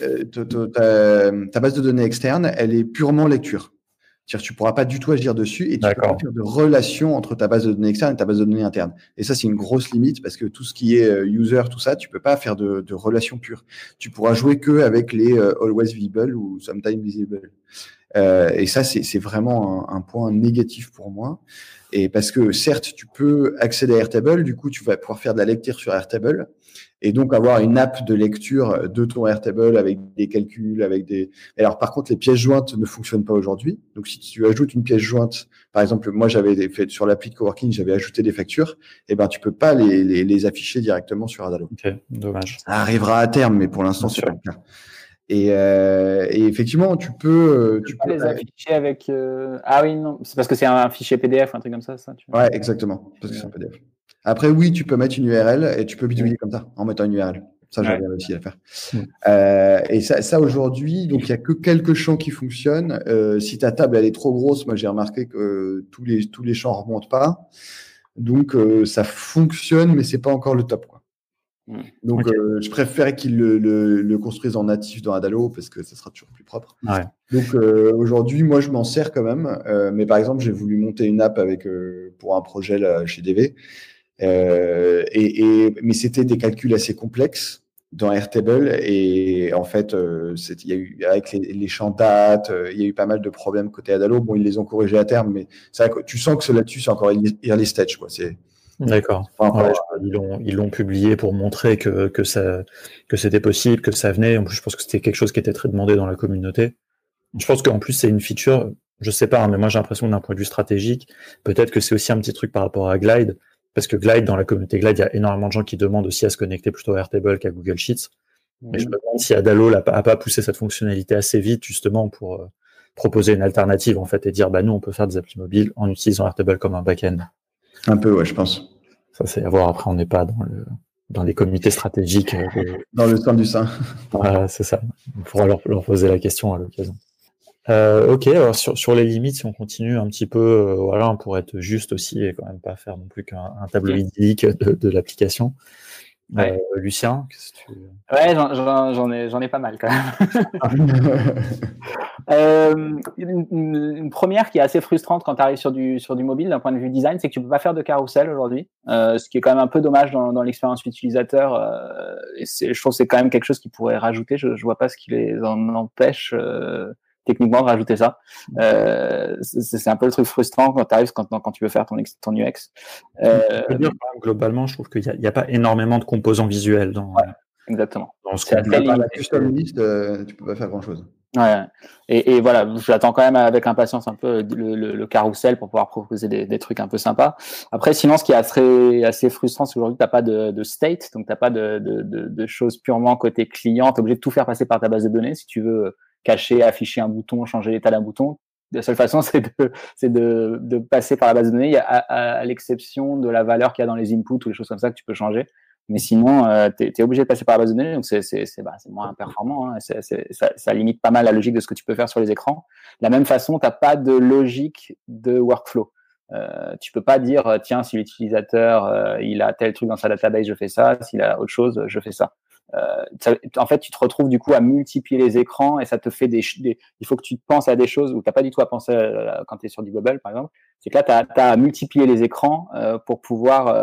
Speaker 3: euh, ta, ta, base de données externe, elle est purement lecture. C'est-à-dire tu ne pourras pas du tout agir dessus et tu peux pas faire de relation entre ta base de données externe et ta base de données interne. Et ça, c'est une grosse limite parce que tout ce qui est euh, user, tout ça, tu peux pas faire de, de relation pure. Tu pourras jouer que avec les euh, always visible ou sometimes visible. Euh, et ça, c'est vraiment un, un, point négatif pour moi. Et parce que certes, tu peux accéder à Airtable, du coup, tu vas pouvoir faire de la lecture sur Airtable et donc avoir une app de lecture de ton Airtable avec des calculs, avec des. Alors par contre, les pièces jointes ne fonctionnent pas aujourd'hui. Donc si tu ajoutes une pièce jointe, par exemple, moi j'avais fait sur l'appli de coworking, j'avais ajouté des factures, et eh ben tu peux pas les, les, les afficher directement sur Adalo.
Speaker 1: Ok, dommage.
Speaker 3: Ça arrivera à terme, mais pour l'instant c'est pas le cas. Et, euh, et, effectivement, tu peux.
Speaker 2: Euh, tu, peux, les afficher avec. Euh... Ah oui, non, c'est parce que c'est un fichier PDF, un truc comme ça, ça
Speaker 3: tu Ouais, exactement, parce que c'est un PDF. Après, oui, tu peux mettre une URL et tu peux bidouiller comme ça en mettant une URL. Ça, j'avais réussi à le faire. et ça, ça aujourd'hui, donc il y a que quelques champs qui fonctionnent. si ta table elle est trop grosse, moi j'ai remarqué que tous les tous les champs remontent pas. Donc ça fonctionne, mais c'est pas encore le top. Quoi. Mm. Donc, euh, je préférais qu'ils le, construisent en natif dans Adalo parce que ça sera toujours plus propre. Donc, euh, aujourd'hui, moi, je m'en sers quand même. Euh, mais par exemple, j'ai voulu monter une app avec pour un projet là, chez DV. Et, mais c'était des calculs assez complexes dans Airtable. Et en fait, il y a eu, avec les, champs dates, il y a eu pas mal de problèmes côté Adalo. Bon, ils les ont corrigés à terme, mais tu sens que là-dessus, c'est encore early stage. Quoi. C'est
Speaker 1: D'accord. ils l'ont publié pour montrer que, que, ça, que c'était possible, que ça venait. En plus, je pense que c'était quelque chose qui était très demandé dans la communauté. Je pense qu'en plus, c'est une feature, je sais pas, hein, mais moi j'ai l'impression d'un point de vue stratégique, peut-être que c'est aussi un petit truc par rapport à Glide, parce que Glide, dans la communauté Glide, il y a énormément de gens qui demandent aussi à se connecter plutôt à Airtable qu'à Google Sheets. Mais je me demande si Adalo n'a pas poussé cette fonctionnalité assez vite, justement, pour euh, proposer une alternative, en fait, et dire, bah, nous, on peut faire des applis mobiles en utilisant Airtable comme un back-end.
Speaker 3: Un peu, ouais, je pense.
Speaker 1: Ça, c'est à voir. Après, on n'est pas dans le dans les comités stratégiques. Euh,
Speaker 3: dans le sein du sein. <laughs>
Speaker 1: Voilà, c'est ça. On pourra leur, poser la question à l'occasion. Euh, ok, alors sur, sur, les limites, si on continue un petit peu, euh, voilà, pour être juste aussi et quand même pas faire non plus qu'un tableau idyllique de, de l'application. Ouais. Euh, Lucien, qu'est-ce que tu...
Speaker 2: Ouais, j'en ai, j'en ai pas mal quand même. <laughs> euh, une, une, première qui est assez frustrante quand tu arrives sur du, sur du mobile d'un point de vue design, c'est que tu peux pas faire de carrousel aujourd'hui, euh, ce qui est quand même un peu dommage dans, dans l'expérience utilisateur. Euh, et je trouve que c'est quand même quelque chose qui pourrait rajouter. Je, je vois pas ce qui les en empêche euh, techniquement de rajouter ça. Euh, c'est un peu le truc frustrant quand tu arrives quand, quand tu veux faire ton, ton UX.
Speaker 1: Euh, dire, globalement, je trouve qu'il n'y a, a, pas énormément de composants visuels dans.
Speaker 2: Ouais, exactement.
Speaker 3: Dans ce la custom list, euh, tu peux pas faire grand chose.
Speaker 2: Ouais. Et, et voilà, j'attends quand même avec impatience un peu le, le, le carrousel pour pouvoir proposer des, des, trucs un peu sympas. Après, sinon, ce qui est assez, assez frustrant, c'est qu'aujourd'hui, tu n'as pas de, de, state, donc tu n'as pas de, de, de, choses purement côté client. Tu es obligé de tout faire passer par ta base de données si tu veux cacher, afficher un bouton, changer l'état d'un bouton. La seule façon, <laughs> c'est de, de, de, passer par la base de données, à, à, l'exception de la valeur qu'il y a dans les inputs ou les choses comme ça que tu peux changer. Mais sinon, euh, tu es, obligé de passer par la base de données, donc c'est, bah, moins performant. Hein. Ça, ça, limite pas mal la logique de ce que tu peux faire sur les écrans. De la même façon, tu n'as pas de logique de workflow. Euh, tu peux pas dire tiens si l'utilisateur euh, il a tel truc dans sa database je fais ça s'il a autre chose je fais ça euh, en fait, tu te retrouves du coup à multiplier les écrans et ça te fait des, il faut que tu penses à des choses où tu n'as pas du tout à penser euh, quand tu es sur du bubble, par exemple. C'est que là, tu as, à multiplier les écrans euh, pour pouvoir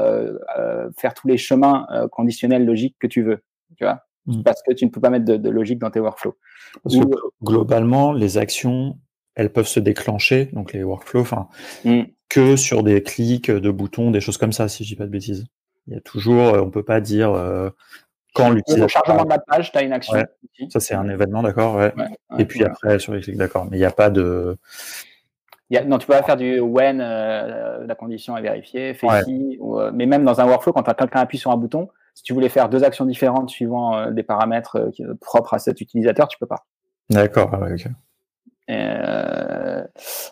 Speaker 2: faire tous les chemins conditionnels logiques que tu veux. Tu vois mmh. Parce que tu ne peux pas mettre de, logique dans tes workflows.
Speaker 1: Parce que globalement, les actions, elles peuvent se déclencher, donc les workflows, enfin, mmh. que sur des clics de boutons, des choses comme ça, si je dis pas de bêtises. Il y a toujours, on peut pas dire
Speaker 2: quand l'utilisateur. Le chargement de la page, tu as une action.
Speaker 1: Ça, c'est un événement, d'accord. Ouais. Et puis après, sur les clics, d'accord. Mais il n'y a pas de.
Speaker 2: Y a, non, tu peux pas faire du when euh, la condition est vérifiée, fait si, ou, euh, mais même dans un workflow, quand quelqu'un appuie sur un bouton, si tu voulais faire deux actions différentes suivant euh, des paramètres propres à cet utilisateur, tu peux pas.
Speaker 1: D'accord, ok.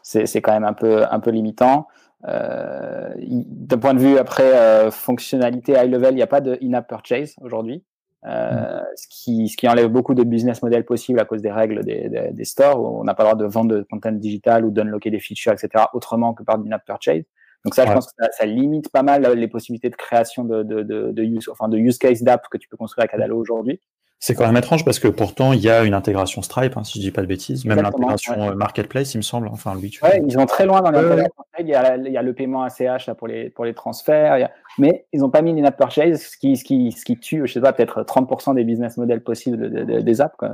Speaker 2: c'est quand même un peu, un peu limitant. Euh, D'un point de vue après euh, fonctionnalité high level, il n'y a pas de in-app purchase aujourd'hui. Euh, mm. ce, qui, ce qui enlève beaucoup de business models possibles à cause des règles des, des, des stores où on n'a pas le droit de vendre de content digital ou d'unlocker des features, etc., autrement que par in-app purchase. Donc ça, je pense que ça, ça, limite pas mal les possibilités de création de, de, de, de use, enfin de use case d'app que tu peux construire avec Adalo aujourd'hui.
Speaker 1: C'est quand même étrange parce que pourtant il y a une intégration Stripe, hein, si je dis pas de bêtises, même l'intégration euh, Marketplace, il me semble. Enfin, lui,
Speaker 2: tu ouais, ils sont très loin dans l'intégration. Il, y a, il y a le paiement ACH là, pour les pour les transferts, mais ils n'ont pas mis l'in-app purchase, ce qui ce qui ce qui tue, je sais pas, peut-être 30% des business models possibles des apps. Quoi.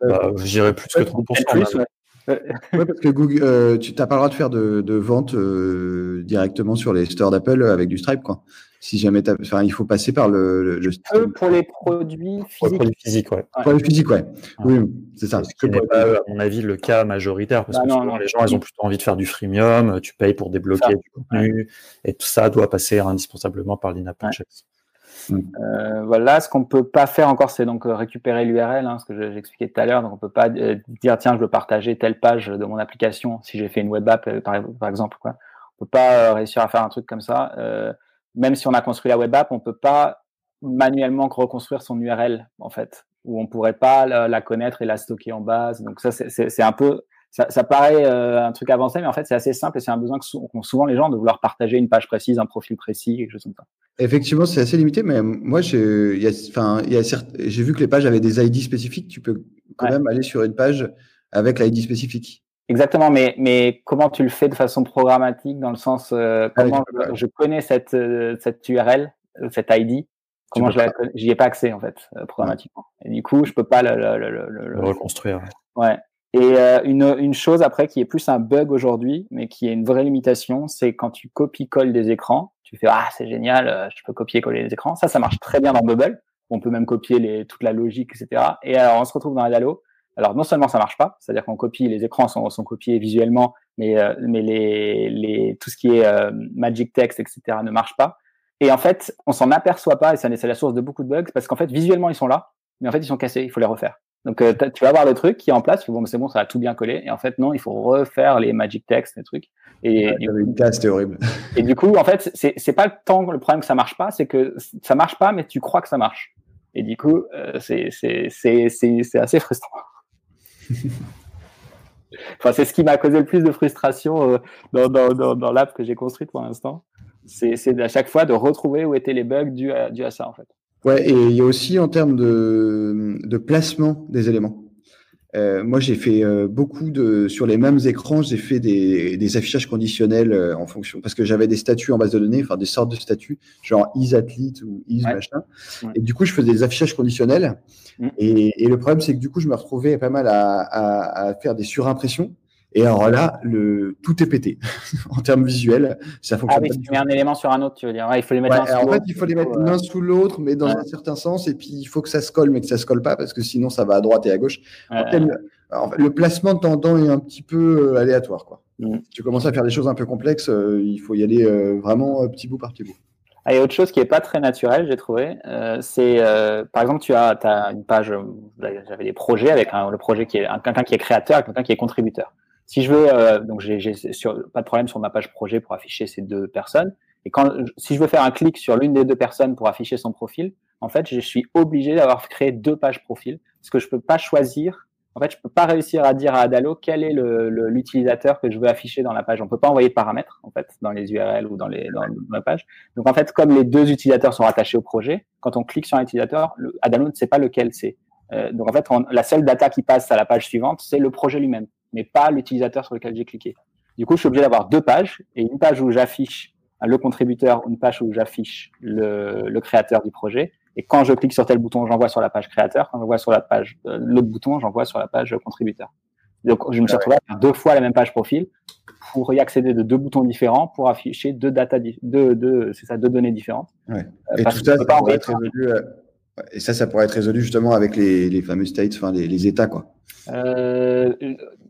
Speaker 1: Bah, je dirais plus que 30%. Plus,
Speaker 3: ouais. parce que Google, euh, tu n'as pas le droit de faire de, de vente euh, directement sur les stores d'Apple avec du Stripe, quoi si jamais enfin, il faut passer par le,
Speaker 2: le, pour les produits physiques. Pour les produits
Speaker 1: physiques, ouais.
Speaker 3: Pour les physiques, ouais. Oui, c'est ça.
Speaker 1: Ce qui n'est pas, à mon avis, le cas majoritaire, parce bah que souvent, les gens, ils ont plutôt envie de faire du freemium, tu payes pour débloquer du contenu, et tout ça doit passer indispensablement par l'INAP
Speaker 2: mm. euh, voilà, ce qu'on peut pas faire encore, c'est donc euh, récupérer l'URL, hein, ce que j'expliquais tout à l'heure. Donc, on peut pas euh, dire tiens, je veux partager telle page de mon application si j'ai fait une web app, par, par, exemple. Quoi. On peut pas réussir à faire un truc comme ça même si on a construit la web app, on peut pas manuellement reconstruire son URL, en fait, où on pourrait pas la, connaître et la stocker en base. Donc ça, c'est un peu, ça, paraît euh, un truc avancé, mais en fait, c'est assez simple et c'est un besoin qu'ont souvent les gens de vouloir partager une page précise, un profil précis, quelque chose comme ça.
Speaker 3: Effectivement, c'est assez limité, mais moi, j'ai vu que les pages avaient des ID spécifiques. Tu peux quand même aller sur une page avec l'ID spécifique.
Speaker 2: Exactement, mais, mais comment tu le fais de façon programmatique dans le sens euh, ah comment je, connais cette, euh, cette URL, euh, cette ID, comment je j'y ai pas accès en fait programmatiquement. Et du coup, je peux pas le, le, le,
Speaker 1: reconstruire.
Speaker 2: Ouais. Et une, une chose après qui est plus un bug aujourd'hui, mais qui est une vraie limitation, c'est quand tu copies-colles des écrans, tu fais ah c'est génial, je peux copier-coller les écrans. Ça, ça marche très bien dans Bubble. On peut même copier les, toute la logique, etc. Et alors on se retrouve dans Adalo alors non seulement ça marche pas, c'est-à-dire qu'on copie, les écrans sont, sont copiés visuellement, mais, euh, mais les, les, tout ce qui est euh, Magic Text, etc. ne marche pas. Et en fait, on s'en aperçoit pas, et c'est la source de beaucoup de bugs, parce qu'en fait, visuellement, ils sont là, mais en fait, ils sont cassés, il faut les refaire. Donc, euh, tu vas avoir le truc qui est en place, bon, c'est bon, ça va tout bien coller, et en fait, non, il faut refaire les Magic Text, les trucs. Et,
Speaker 3: c'était horrible.
Speaker 2: Et du coup, en fait, c'est pas le temps, le problème que ça marche pas, c'est que ça marche pas, mais tu crois que ça marche. Et du coup, c'est assez frustrant. <laughs> enfin, c'est ce qui m'a causé le plus de frustration euh, dans, l'app que j'ai construite pour l'instant. C'est à chaque fois de retrouver où étaient les bugs dus à, ça, en fait.
Speaker 3: Ouais, et il y a aussi en termes de placement des éléments. Euh, moi, j'ai fait euh, beaucoup de sur les mêmes écrans, j'ai fait des, des, affichages conditionnels euh, en fonction parce que j'avais des statuts en base de données, enfin des sortes de statuts, genre is athlete ou is machin. Et du coup, je faisais des affichages conditionnels. Mm. Et, et, le problème, c'est que du coup, je me retrouvais pas mal à, à, à faire des surimpressions et alors là, le, tout est pété <laughs> en termes visuels. Ça fonctionne.
Speaker 2: Ah oui, tu mets un élément sur un autre, tu veux dire. il faut les mettre l'un
Speaker 3: En fait, il faut les mettre l'un sous l'autre, mais dans un certain sens. Et puis, il faut que ça se colle, mais que ça se colle pas, parce que sinon, ça va à droite et à gauche. le, placement de tendant est un petit peu euh, aléatoire. Quoi. Mm. Si tu commences à faire des choses un peu complexes, euh, il faut y aller euh, vraiment petit bout par petit bout.
Speaker 2: Ah, a autre chose qui n'est pas très naturel, j'ai trouvé. c'est, par exemple, tu as, as une page, j'avais des projets avec un, le projet qui est quelqu'un qui est créateur et quelqu'un qui est contributeur. Si je veux, euh, donc j'ai pas de problème sur ma page projet pour afficher ces deux personnes. Et quand, si je veux faire un clic sur l'une des deux personnes pour afficher son profil, en fait, je suis obligé d'avoir créé deux pages profil parce que je peux pas choisir. En fait, je peux pas réussir à dire à Adalo quel est l'utilisateur que je veux afficher dans la page. On peut pas envoyer de paramètres en fait dans les URL ou dans les dans la page. Donc en fait, comme les deux utilisateurs sont rattachés au projet, quand on clique sur un utilisateur, Adalo ne sait pas lequel c'est. Euh, donc en fait, la seule data qui passe à la page suivante, c'est le projet lui-même mais pas l'utilisateur sur lequel j'ai cliqué. Du coup, je suis obligé d'avoir deux pages et une page où j'affiche le contributeur, une page où j'affiche le, créateur du projet. Et quand je clique sur tel bouton, j'envoie sur la page créateur. Quand j'envoie sur la page euh, l'autre bouton, j'envoie sur la page contributeur. Donc, je me suis retrouvé à faire deux fois la même page profil pour y accéder de deux boutons différents pour afficher deux data, deux, ça, deux données différentes.
Speaker 3: Ouais. Euh, et tout ça, ça pourrait être résolu. Et ça, ça pourrait être résolu justement avec les, les fameux states, enfin les, les états, quoi.
Speaker 2: Euh,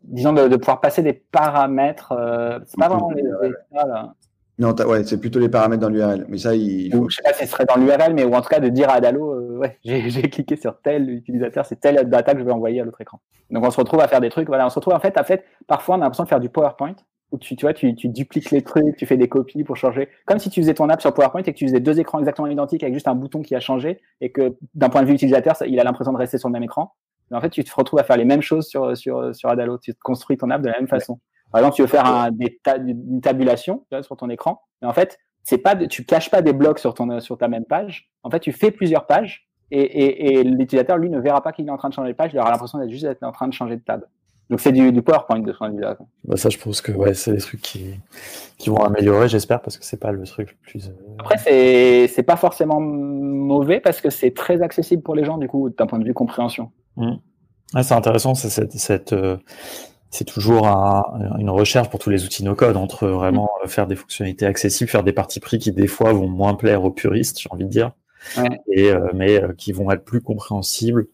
Speaker 2: disons, de, pouvoir passer des paramètres. Euh, c'est pas vraiment les états, là.
Speaker 3: Non, ouais, c'est plutôt les paramètres dans l'URL. Mais ça, il.
Speaker 2: Faut... je sais pas si ce serait dans l'URL, mais ou en tout cas de dire à Adalo, euh, ouais, <laughs> j'ai cliqué sur tel utilisateur, c'est telle data que je vais envoyer à l'autre écran. Donc on se retrouve à faire des trucs. Voilà, on se retrouve en fait, en fait, parfois on a l'impression de faire du PowerPoint où tu, tu vois, tu, tu, dupliques les trucs, tu fais des copies pour changer. Comme si tu faisais ton app sur PowerPoint et que tu faisais deux écrans exactement identiques avec juste un bouton qui a changé et que d'un point de vue utilisateur, ça, il a l'impression de rester sur le même écran. Mais en fait, tu te retrouves à faire les mêmes choses sur, sur, sur Adalo. Tu construis ton app de la même façon. Par exemple, tu veux faire un, des une tabulation sur ton écran. Mais en fait, c'est pas, tu caches pas des blocs sur, ton, sur ta même page. En fait, tu fais plusieurs pages et, et, et l'utilisateur, lui, ne verra pas qu'il est en train de changer de page. Il aura l'impression d'être juste en train de changer de table. Donc c'est du, du, PowerPoint de ce point de vue-là.
Speaker 1: Bah ça, je pense que ouais, c'est des trucs qui, qui vont améliorer, j'espère, parce que c'est pas le truc le plus. Euh,
Speaker 2: Après, c'est c'est pas forcément mauvais parce que c'est très accessible pour les gens du coup d'un point de vue compréhension.
Speaker 1: Mmh. c'est intéressant, c'est cette, cette euh, c'est toujours un, une recherche pour tous les outils no-code entre vraiment mmh. faire des fonctionnalités accessibles, faire des parties pris qui des fois vont moins plaire aux puristes, j'ai envie de dire, ouais. et euh, mais qui vont être plus compréhensibles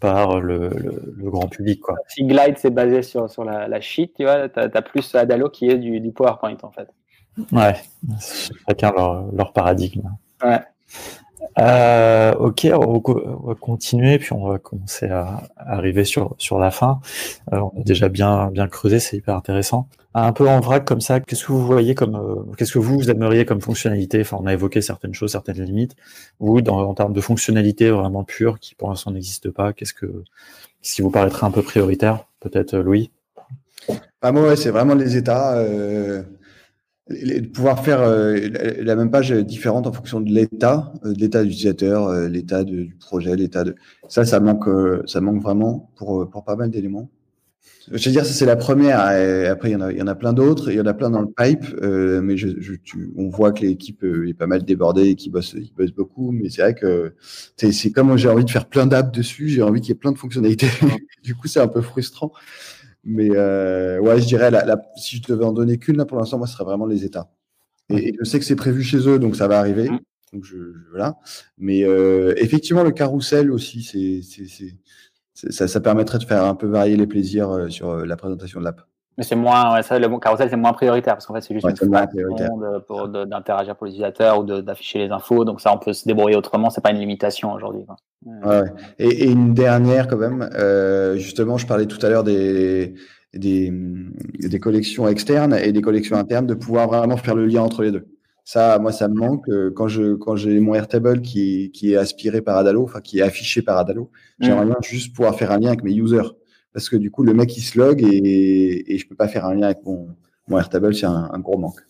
Speaker 1: par le, le, grand public. Quoi.
Speaker 2: Si Glide c'est basé sur, sur la, la sheet, tu vois, tu as, plus Adalo qui est du, du, PowerPoint en fait.
Speaker 1: Ouais, chacun leur, leur paradigme.
Speaker 2: Ouais.
Speaker 1: Euh, ok, on va continuer, puis on va commencer à, arriver sur sur la fin. Euh, on a déjà bien bien creusé, c'est hyper intéressant. Un peu en vrac comme ça, qu'est-ce que vous voyez comme, euh, qu'est-ce que vous, vous aimeriez comme fonctionnalité? Enfin, on a évoqué certaines choses, certaines limites. Vous, dans, en termes de fonctionnalité vraiment pure, qui pour l'instant n'existe pas, qu'est-ce que, qu'est-ce qui vous paraîtrait un peu prioritaire? Peut-être Louis?
Speaker 3: Ah moi, c'est vraiment les états. Euh, de pouvoir faire euh, la même page différente en fonction de l'état, euh, de l'état d'utilisateur, euh, l'état du projet, l'état de ça, ça manque, ça manque vraiment pour pour pas mal d'éléments. Je veux dire, ça c'est la première. Et après, il y en a, il y en a plein d'autres. Il y en a plein dans le pipe, mais je, je tu, on voit que l'équipe est pas mal débordée et qu'ils bossent, ils bossent beaucoup. Mais c'est vrai que c'est comme j'ai envie de faire plein d'apps dessus, j'ai envie qu'il y ait plein de fonctionnalités. <laughs> du coup, c'est un peu frustrant. Mais euh, ouais, je dirais, la, la, si je devais en donner qu'une, là, pour l'instant, moi, ce serait vraiment les États. Et, et je sais que c'est prévu chez eux, donc ça va arriver. Mm. Donc je, je, voilà. Mais euh, effectivement, le carrousel aussi, c'est, ça, ça permettrait de faire un peu varier les plaisirs euh, sur euh, la présentation de l'app.
Speaker 2: Mais c'est moins, ouais, ça, le carousel, c'est moins prioritaire parce qu'en fait, c'est juste ouais, une façon d'interagir pour les utilisateurs ou d'afficher les infos. Donc ça, on peut se débrouiller autrement. C'est pas une limitation aujourd'hui.
Speaker 3: Ouais. Et, et, une dernière quand même. Euh, justement, je parlais tout à l'heure des, des, des collections externes et des collections internes, de pouvoir vraiment faire le lien entre les deux. Ça, moi, ça me manque euh, quand je quand j'ai mon Airtable qui, qui est aspiré par Adalo, enfin qui est affiché par Adalo. J'aimerais mmh. bien juste pouvoir faire un lien avec mes users parce que du coup, le mec, il se log et, je peux pas faire un lien avec mon, mon Airtable, c'est un, gros manque.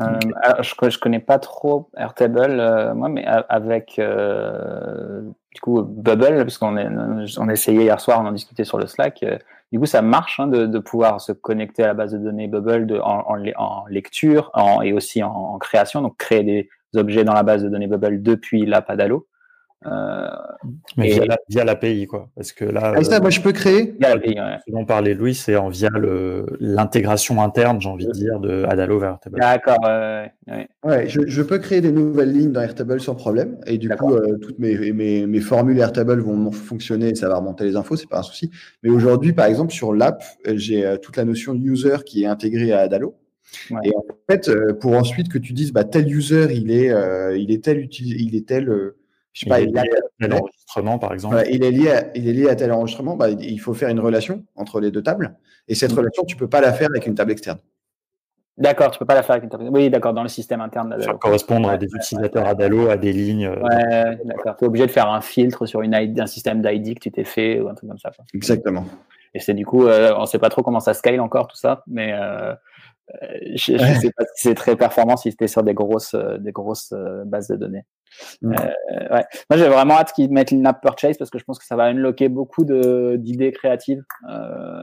Speaker 2: Euh, alors, je, je connais pas trop Airtable, euh, moi, mais avec euh, du coup Bubble, parce qu'on on essayait hier soir, on en discutait sur le Slack. Du coup, ça marche hein, de, de, pouvoir se connecter à la base de données Bubble en, en, en, lecture en, et aussi en, création, donc créer des objets dans la base de données Bubble depuis l'app Adalo.
Speaker 1: Euh, Mais et... via l'API, quoi. Parce que là.
Speaker 3: Ah, ça, moi, je peux créer.
Speaker 1: Via l'API, ouais. Ce dont parlait Louis, c'est en via l'intégration interne, j'ai envie de dire, de Adalo vers Airtable.
Speaker 2: D'accord, ouais.
Speaker 3: Ouais, ouais je, je, peux créer des nouvelles lignes dans Airtable sans problème. Et du coup, euh, toutes mes, mes, mes, formules Airtable vont fonctionner et ça va remonter les infos, c'est pas un souci. Mais aujourd'hui, par exemple, sur l'app, j'ai euh, toute la notion de user qui est intégrée à Adalo. Ouais. Et en fait, euh, pour ensuite que tu dises, bah, tel user, il est, euh, il est tel, il est tel,
Speaker 1: je sais pas, il, est lié à tel enregistrement, par exemple.
Speaker 3: Voilà, il, est lié à, il est lié à tel enregistrement. Bah, il faut faire une relation entre les deux tables. Et cette mmh. relation, tu peux pas la faire avec une table externe.
Speaker 2: D'accord, tu peux pas la faire avec une table. Oui, d'accord, dans le système interne
Speaker 1: d'Adalo. Ça correspondre à des utilisateurs Adalo, à des lignes.
Speaker 2: Euh, ouais, d'accord. Tu es obligé de faire un filtre sur une ID, un système d'ID que tu t'es fait ou un truc comme ça. Quoi.
Speaker 3: Exactement.
Speaker 2: Et c'est du coup, euh, on sait pas trop comment ça scale encore tout ça, mais euh, je, ne sais pas si c'est très performant si c'était sur des grosses, des grosses bases de données. Mmh. Euh, ouais. Moi, j'ai vraiment hâte qu'ils mettent l'in-app purchase parce que je pense que ça va unlocker beaucoup d'idées créatives. Euh,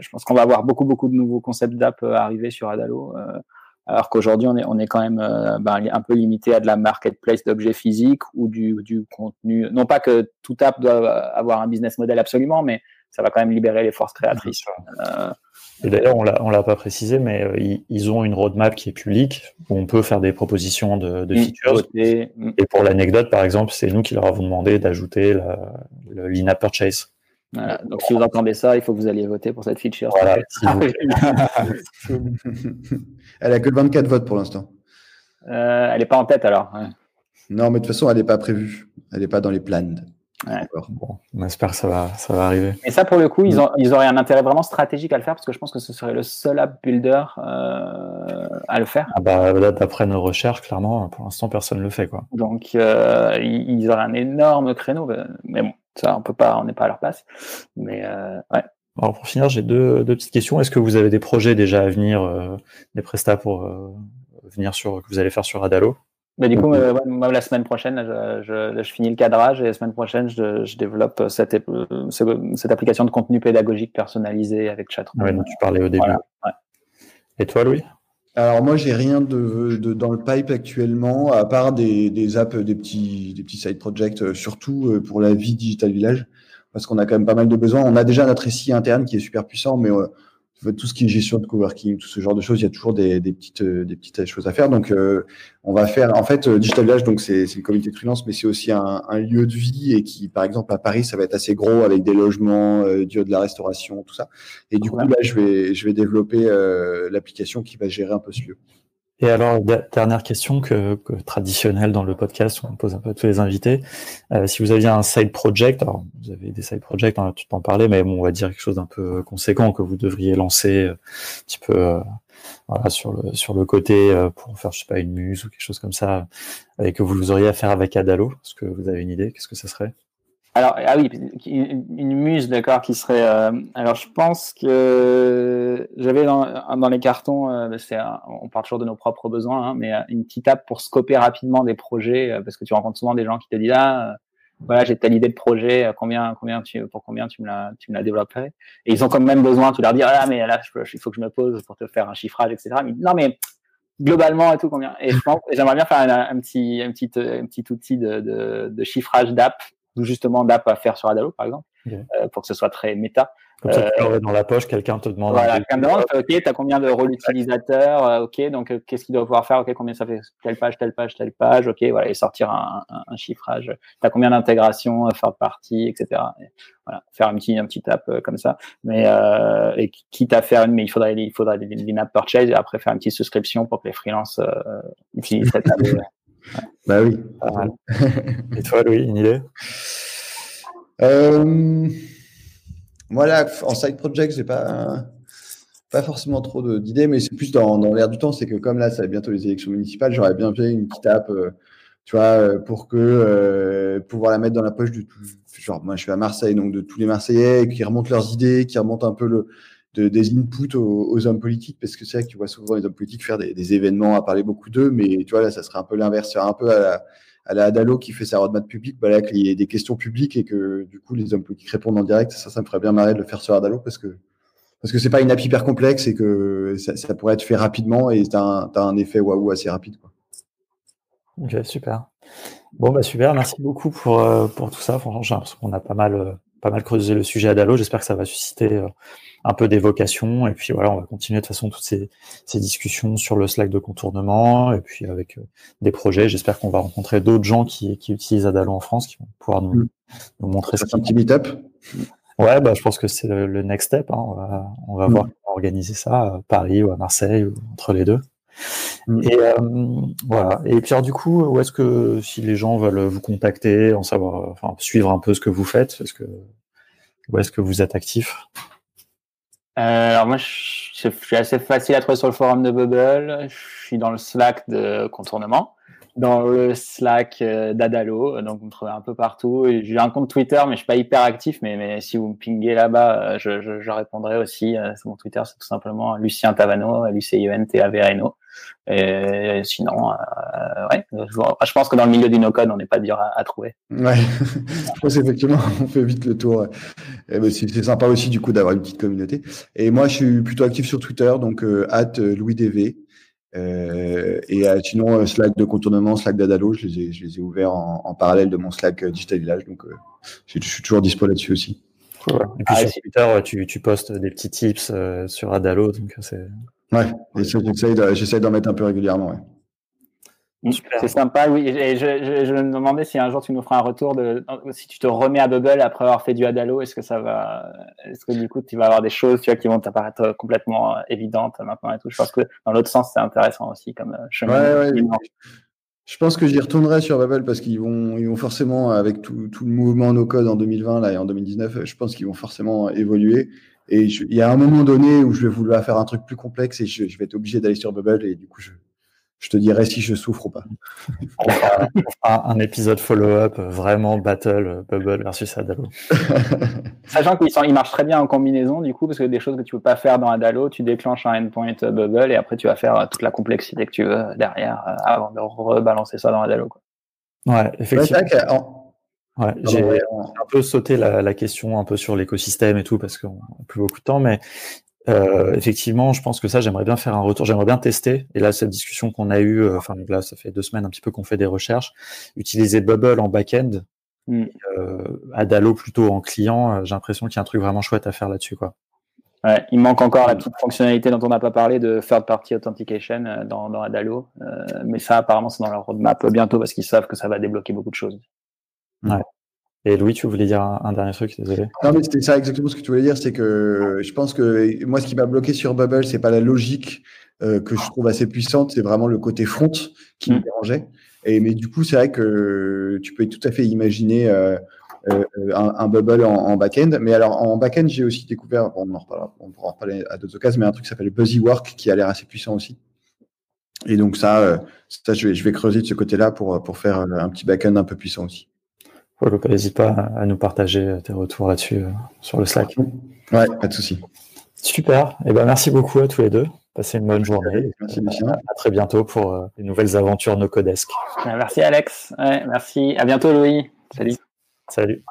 Speaker 2: je pense qu'on va avoir beaucoup, beaucoup de nouveaux concepts d'app euh, arriver sur Adalo. Euh, alors qu'aujourd'hui, on est, on est quand même euh, ben, un peu limité à de la marketplace d'objets physiques ou du, du contenu. Non pas que tout app doit avoir un business model absolument, mais ça va quand même libérer les forces créatrices. Euh,
Speaker 1: et d'ailleurs, on l'a, on l'a pas précisé, mais euh, ils, ils, ont une roadmap qui est publique où on peut faire des propositions de, de mmh, features. Et, et pour l'anecdote, par exemple, c'est nous qui leur avons demandé d'ajouter la, le l'in purchase.
Speaker 2: Voilà. Donc, si vous entendez ça, il faut que vous alliez voter pour cette feature.
Speaker 3: Voilà, <laughs> <laughs> elle a que 24 votes pour l'instant.
Speaker 2: Euh, elle n'est pas en tête alors. Ouais.
Speaker 3: Non, mais de toute façon, elle n'est pas prévue. Elle n'est pas dans les plans.
Speaker 1: Ouais. Bon, on espère que ça va, ça va arriver.
Speaker 2: Et ça, pour le coup, ils, ont, ils auraient un intérêt vraiment stratégique à le faire parce que je pense que ce serait le seul app builder euh, à le faire.
Speaker 1: Ah bah, D'après nos recherches, clairement, pour l'instant, personne ne le fait. Quoi.
Speaker 2: Donc, euh, ils auraient un énorme créneau. Mais bon, ça, on peut pas, on n'est pas à leur place. Mais euh, ouais.
Speaker 1: Alors pour finir, j'ai deux, deux, petites questions. Est-ce que vous avez des projets déjà à venir, euh, des prestats pour euh, venir sur que vous allez faire sur Adalo?
Speaker 2: Bah, du coup, euh, moi, la semaine prochaine, je, je, je, finis le cadrage et la semaine prochaine, je, je développe cette, cette, application de contenu pédagogique personnalisé avec Chatroom.
Speaker 1: Ouais, dont tu parlais au début. Voilà, ouais. Et toi, Louis?
Speaker 3: Alors moi j'ai rien de, de, dans le pipe actuellement à part des, des apps, des petits des petits side projects, euh, surtout euh, pour la vie digital village parce qu'on a quand même pas mal de besoins. On a déjà notre SI interne qui est super puissant, mais tout ce qui est gestion de coworking, tout ce genre de choses, il y a toujours des, des petites, euh, des petites choses à faire. Donc, euh, on va faire, en fait, euh, Digital Village, donc c'est une communauté de freelance, mais c'est aussi un, un, lieu de vie et qui, par exemple, à Paris, ça va être assez gros avec des logements, euh, du de la restauration, tout ça. Et du coup, là, je vais, je vais développer euh, l'application qui va gérer un peu ce lieu.
Speaker 1: Et alors, dernière question que, traditionnelle dans le podcast, on pose un peu à tous les invités. Euh, si vous aviez un side project, alors vous avez des side projects, on a tout en parler, mais bon, on va dire quelque chose d'un peu conséquent que vous devriez lancer euh, un petit peu euh, sur le sur le côté pour faire, je sais pas, une muse ou quelque chose comme ça, et que vous auriez à faire avec Adalo. Est-ce que vous avez une idée Qu'est-ce que ça serait?
Speaker 2: Alors, ah oui, une muse, d'accord, qui serait. Euh, alors, je pense que j'avais dans, dans, les cartons, euh, on parle toujours de nos propres besoins, hein, mais euh, une petite app pour scoper rapidement des projets, parce que tu rencontres souvent des gens qui te disent ah, voilà, j'ai telle idée de projet, combien, combien tu, pour combien tu me la, tu me la développerais? Et ils ont quand même besoin, tu leur dis ah, mais là, il faut que je me pose pour te faire un chiffrage, etc. Non, mais globalement et tout combien? Et je pense, j'aimerais bien faire un, petit, un petit, un petit outil de, de, de chiffrage d'app justement d'app à faire sur Adalo, par exemple, euh, pour que ce soit très méta.
Speaker 1: Comme ça, tu euh, dans la poche, quelqu'un te demande.
Speaker 2: Voilà, quelqu'un demande, ok, tu as combien de rôles utilisateurs, euh, ok, donc qu'est-ce qu'il doit pouvoir faire, ok, combien ça fait telle page, telle page, telle page, ok, voilà, et sortir un, un, chiffrage. Tu as combien d'intégrations, third party, etc. voilà, faire un petit, un petit app comme ça. Mais euh, et quitte à faire une, mais il faudrait, il faudrait une app purchase et après faire une petite souscription pour que les freelances utilisent cette app. <laughs>
Speaker 3: Bah oui. <laughs>
Speaker 1: Et toi, Louis, une idée
Speaker 3: euh, Voilà, en side project, j'ai pas pas forcément trop d'idées, mais c'est plus dans, dans l'air du temps. C'est que comme là, ça va bientôt les élections municipales, j'aurais bien fait une petite app, euh, tu vois, euh, pour que pouvoir la mettre dans la poche du tout. Genre, moi, je suis à Marseille, donc de tous les Marseillais qui remontent leurs idées, qui remontent un peu le, de, des inputs aux, hommes politiques, parce que c'est vrai que tu vois souvent les hommes politiques faire des, événements, à parler beaucoup d'eux, mais tu vois, là, ça serait un peu l'inverse, un peu à la, à la Adalo qui fait sa roadmap publique, bah là, qu'il y ait des questions publiques et que du coup, les hommes politiques répondent en direct, ça, ça me ferait bien marrer de le faire sur Adalo, parce que parce que c'est pas une app hyper complexe et que ça, pourrait être fait rapidement et tu as, as, un effet waouh assez rapide. Quoi.
Speaker 1: Ok, super. Bon, bah super, merci beaucoup pour, euh, pour tout ça. Franchement, j'ai l'impression qu'on a pas mal, euh, pas mal creusé le sujet Adalo. J'espère que ça va susciter euh, un peu d'évocation. Et puis voilà, on va continuer de toute façon toutes ces, ces, discussions sur le Slack de contournement et puis avec euh, des projets. J'espère qu'on va rencontrer d'autres gens qui, qui, utilisent Adalo en France qui vont pouvoir nous, mm. nous montrer
Speaker 3: ça. un petit meet-up
Speaker 1: Ouais, bah, je pense que c'est le, next step. Hein. On va, on va mm. voir comment organiser ça à Paris ou à Marseille ou entre les deux. Mm. Et euh, voilà. Et Pierre, du coup, où est-ce que si les gens veulent vous contacter, en savoir, enfin, suivre un peu ce que vous faites, est-ce que où est-ce que vous êtes actif
Speaker 2: euh, alors moi, je, suis assez facile à trouver sur le forum de Bubble. Je suis dans le Slack de contournement, dans le Slack euh, d'Adalo, donc vous me trouvez un peu partout. J'ai un compte Twitter, mais je suis pas hyper actif. Mais, mais si vous me pinguez là-bas, euh, je, je, je, répondrai aussi. Mon Twitter, c'est tout simplement Lucien Tavano, L-U-C-I-E-N-T-A-V-A-N-O. Et sinon, euh, ouais, je, pense que dans le milieu du no-code, on n'est pas dur à, trouver.
Speaker 3: Ouais, <laughs> je pense effectivement, on fait vite le tour. Ben, c'est sympa aussi du coup d'avoir une petite communauté. Et moi, je suis plutôt actif sur Twitter, donc euh, @louisdv. Euh, et euh, sinon, Slack de contournement, Slack d'Adalo, je les ai, je les ai ouverts en, en parallèle de mon Slack Digital Village, donc je suis toujours dispo là-dessus aussi.
Speaker 1: Et puis ah, sur Twitter, tu, tu, postes des petits tips sur Adalo, donc c'est
Speaker 3: Ouais, j'essaie d'en mettre un peu régulièrement.
Speaker 2: Mm, c'est sympa, oui. Et je, je, me demandais si un jour tu nous feras un retour de si tu te remets à Bubble après avoir fait du Adalo, est-ce que ça va, est-ce que du coup tu vas avoir des choses, tu vois, qui vont t'apparaître complètement évidentes maintenant et tout? Je pense que dans l'autre sens, c'est intéressant aussi comme euh, chemin. Ouais, ouais,
Speaker 3: je pense que j'y retournerai sur Bubble parce qu'ils vont, ils vont forcément, avec tout, tout le mouvement no code en 2020 là, et en 2019, je pense qu'ils vont forcément évoluer. Et il y a un moment donné où je vais vouloir faire un truc plus complexe et je, je vais être obligé d'aller sur Bubble et du coup, je, je te dirai si je souffre ou pas.
Speaker 1: On fera, un épisode follow-up vraiment battle Bubble versus Adalo. <laughs>
Speaker 2: Sachant qu'ils ils marchent très bien en combinaison du coup parce que des choses que tu peux pas faire dans Adalo, tu déclenches un endpoint Bubble et après tu vas faire toute la complexité que tu veux derrière euh, avant de rebalancer ça dans Adalo. Quoi.
Speaker 1: Ouais, effectivement. Ouais, j'ai un peu sauté la, la, question un peu sur l'écosystème et tout parce qu'on n'a plus beaucoup de temps, mais euh, effectivement, je pense que ça, j'aimerais bien faire un retour, j'aimerais bien tester. Et là, cette discussion qu'on a eue, euh, enfin là, ça fait deux semaines un petit peu qu'on fait des recherches, utiliser Bubble en back-end, mm. euh, Adalo plutôt en client, euh, j'ai l'impression qu'il y a un truc vraiment chouette à faire là-dessus, quoi.
Speaker 2: Ouais, il manque encore la petite fonctionnalité dont on n'a pas parlé de third party authentication dans, dans Adalo, mais ça apparemment c'est dans leur roadmap bientôt parce qu'ils savent que ça va débloquer beaucoup de choses.
Speaker 1: Ouais. Et Louis, tu voulais dire un, dernier truc, désolé.
Speaker 3: Non, mais c'était ça exactement ce que tu voulais dire, c'est que je pense que moi, ce qui m'a bloqué sur Bubble, c'est pas la logique que je trouve assez puissante, c'est vraiment le côté front qui me mm. dérangeait. Et, mais du coup, c'est vrai que tu peux tout à fait imaginer un, bubble en, back-end. Mais alors, en back-end, j'ai aussi découvert, on, en on pourra en reparler à d'autres occasions, mais un truc qui s'appelle BuzzyWork qui a l'air assez puissant aussi. Et donc, ça, ça je, vais, je vais creuser de ce côté-là pour, pour faire un petit back-end un peu puissant aussi.
Speaker 1: N'hésite pas à nous partager tes retours là-dessus sur le Slack.
Speaker 3: Ouais, pas de souci.
Speaker 1: Super. Et eh ben, merci beaucoup à tous les deux. Passez une bonne journée. Merci, À, très bientôt pour euh, les nouvelles aventures no codesques.
Speaker 2: Merci Alex. merci. À bientôt Louis.
Speaker 1: Salut.
Speaker 4: Salut.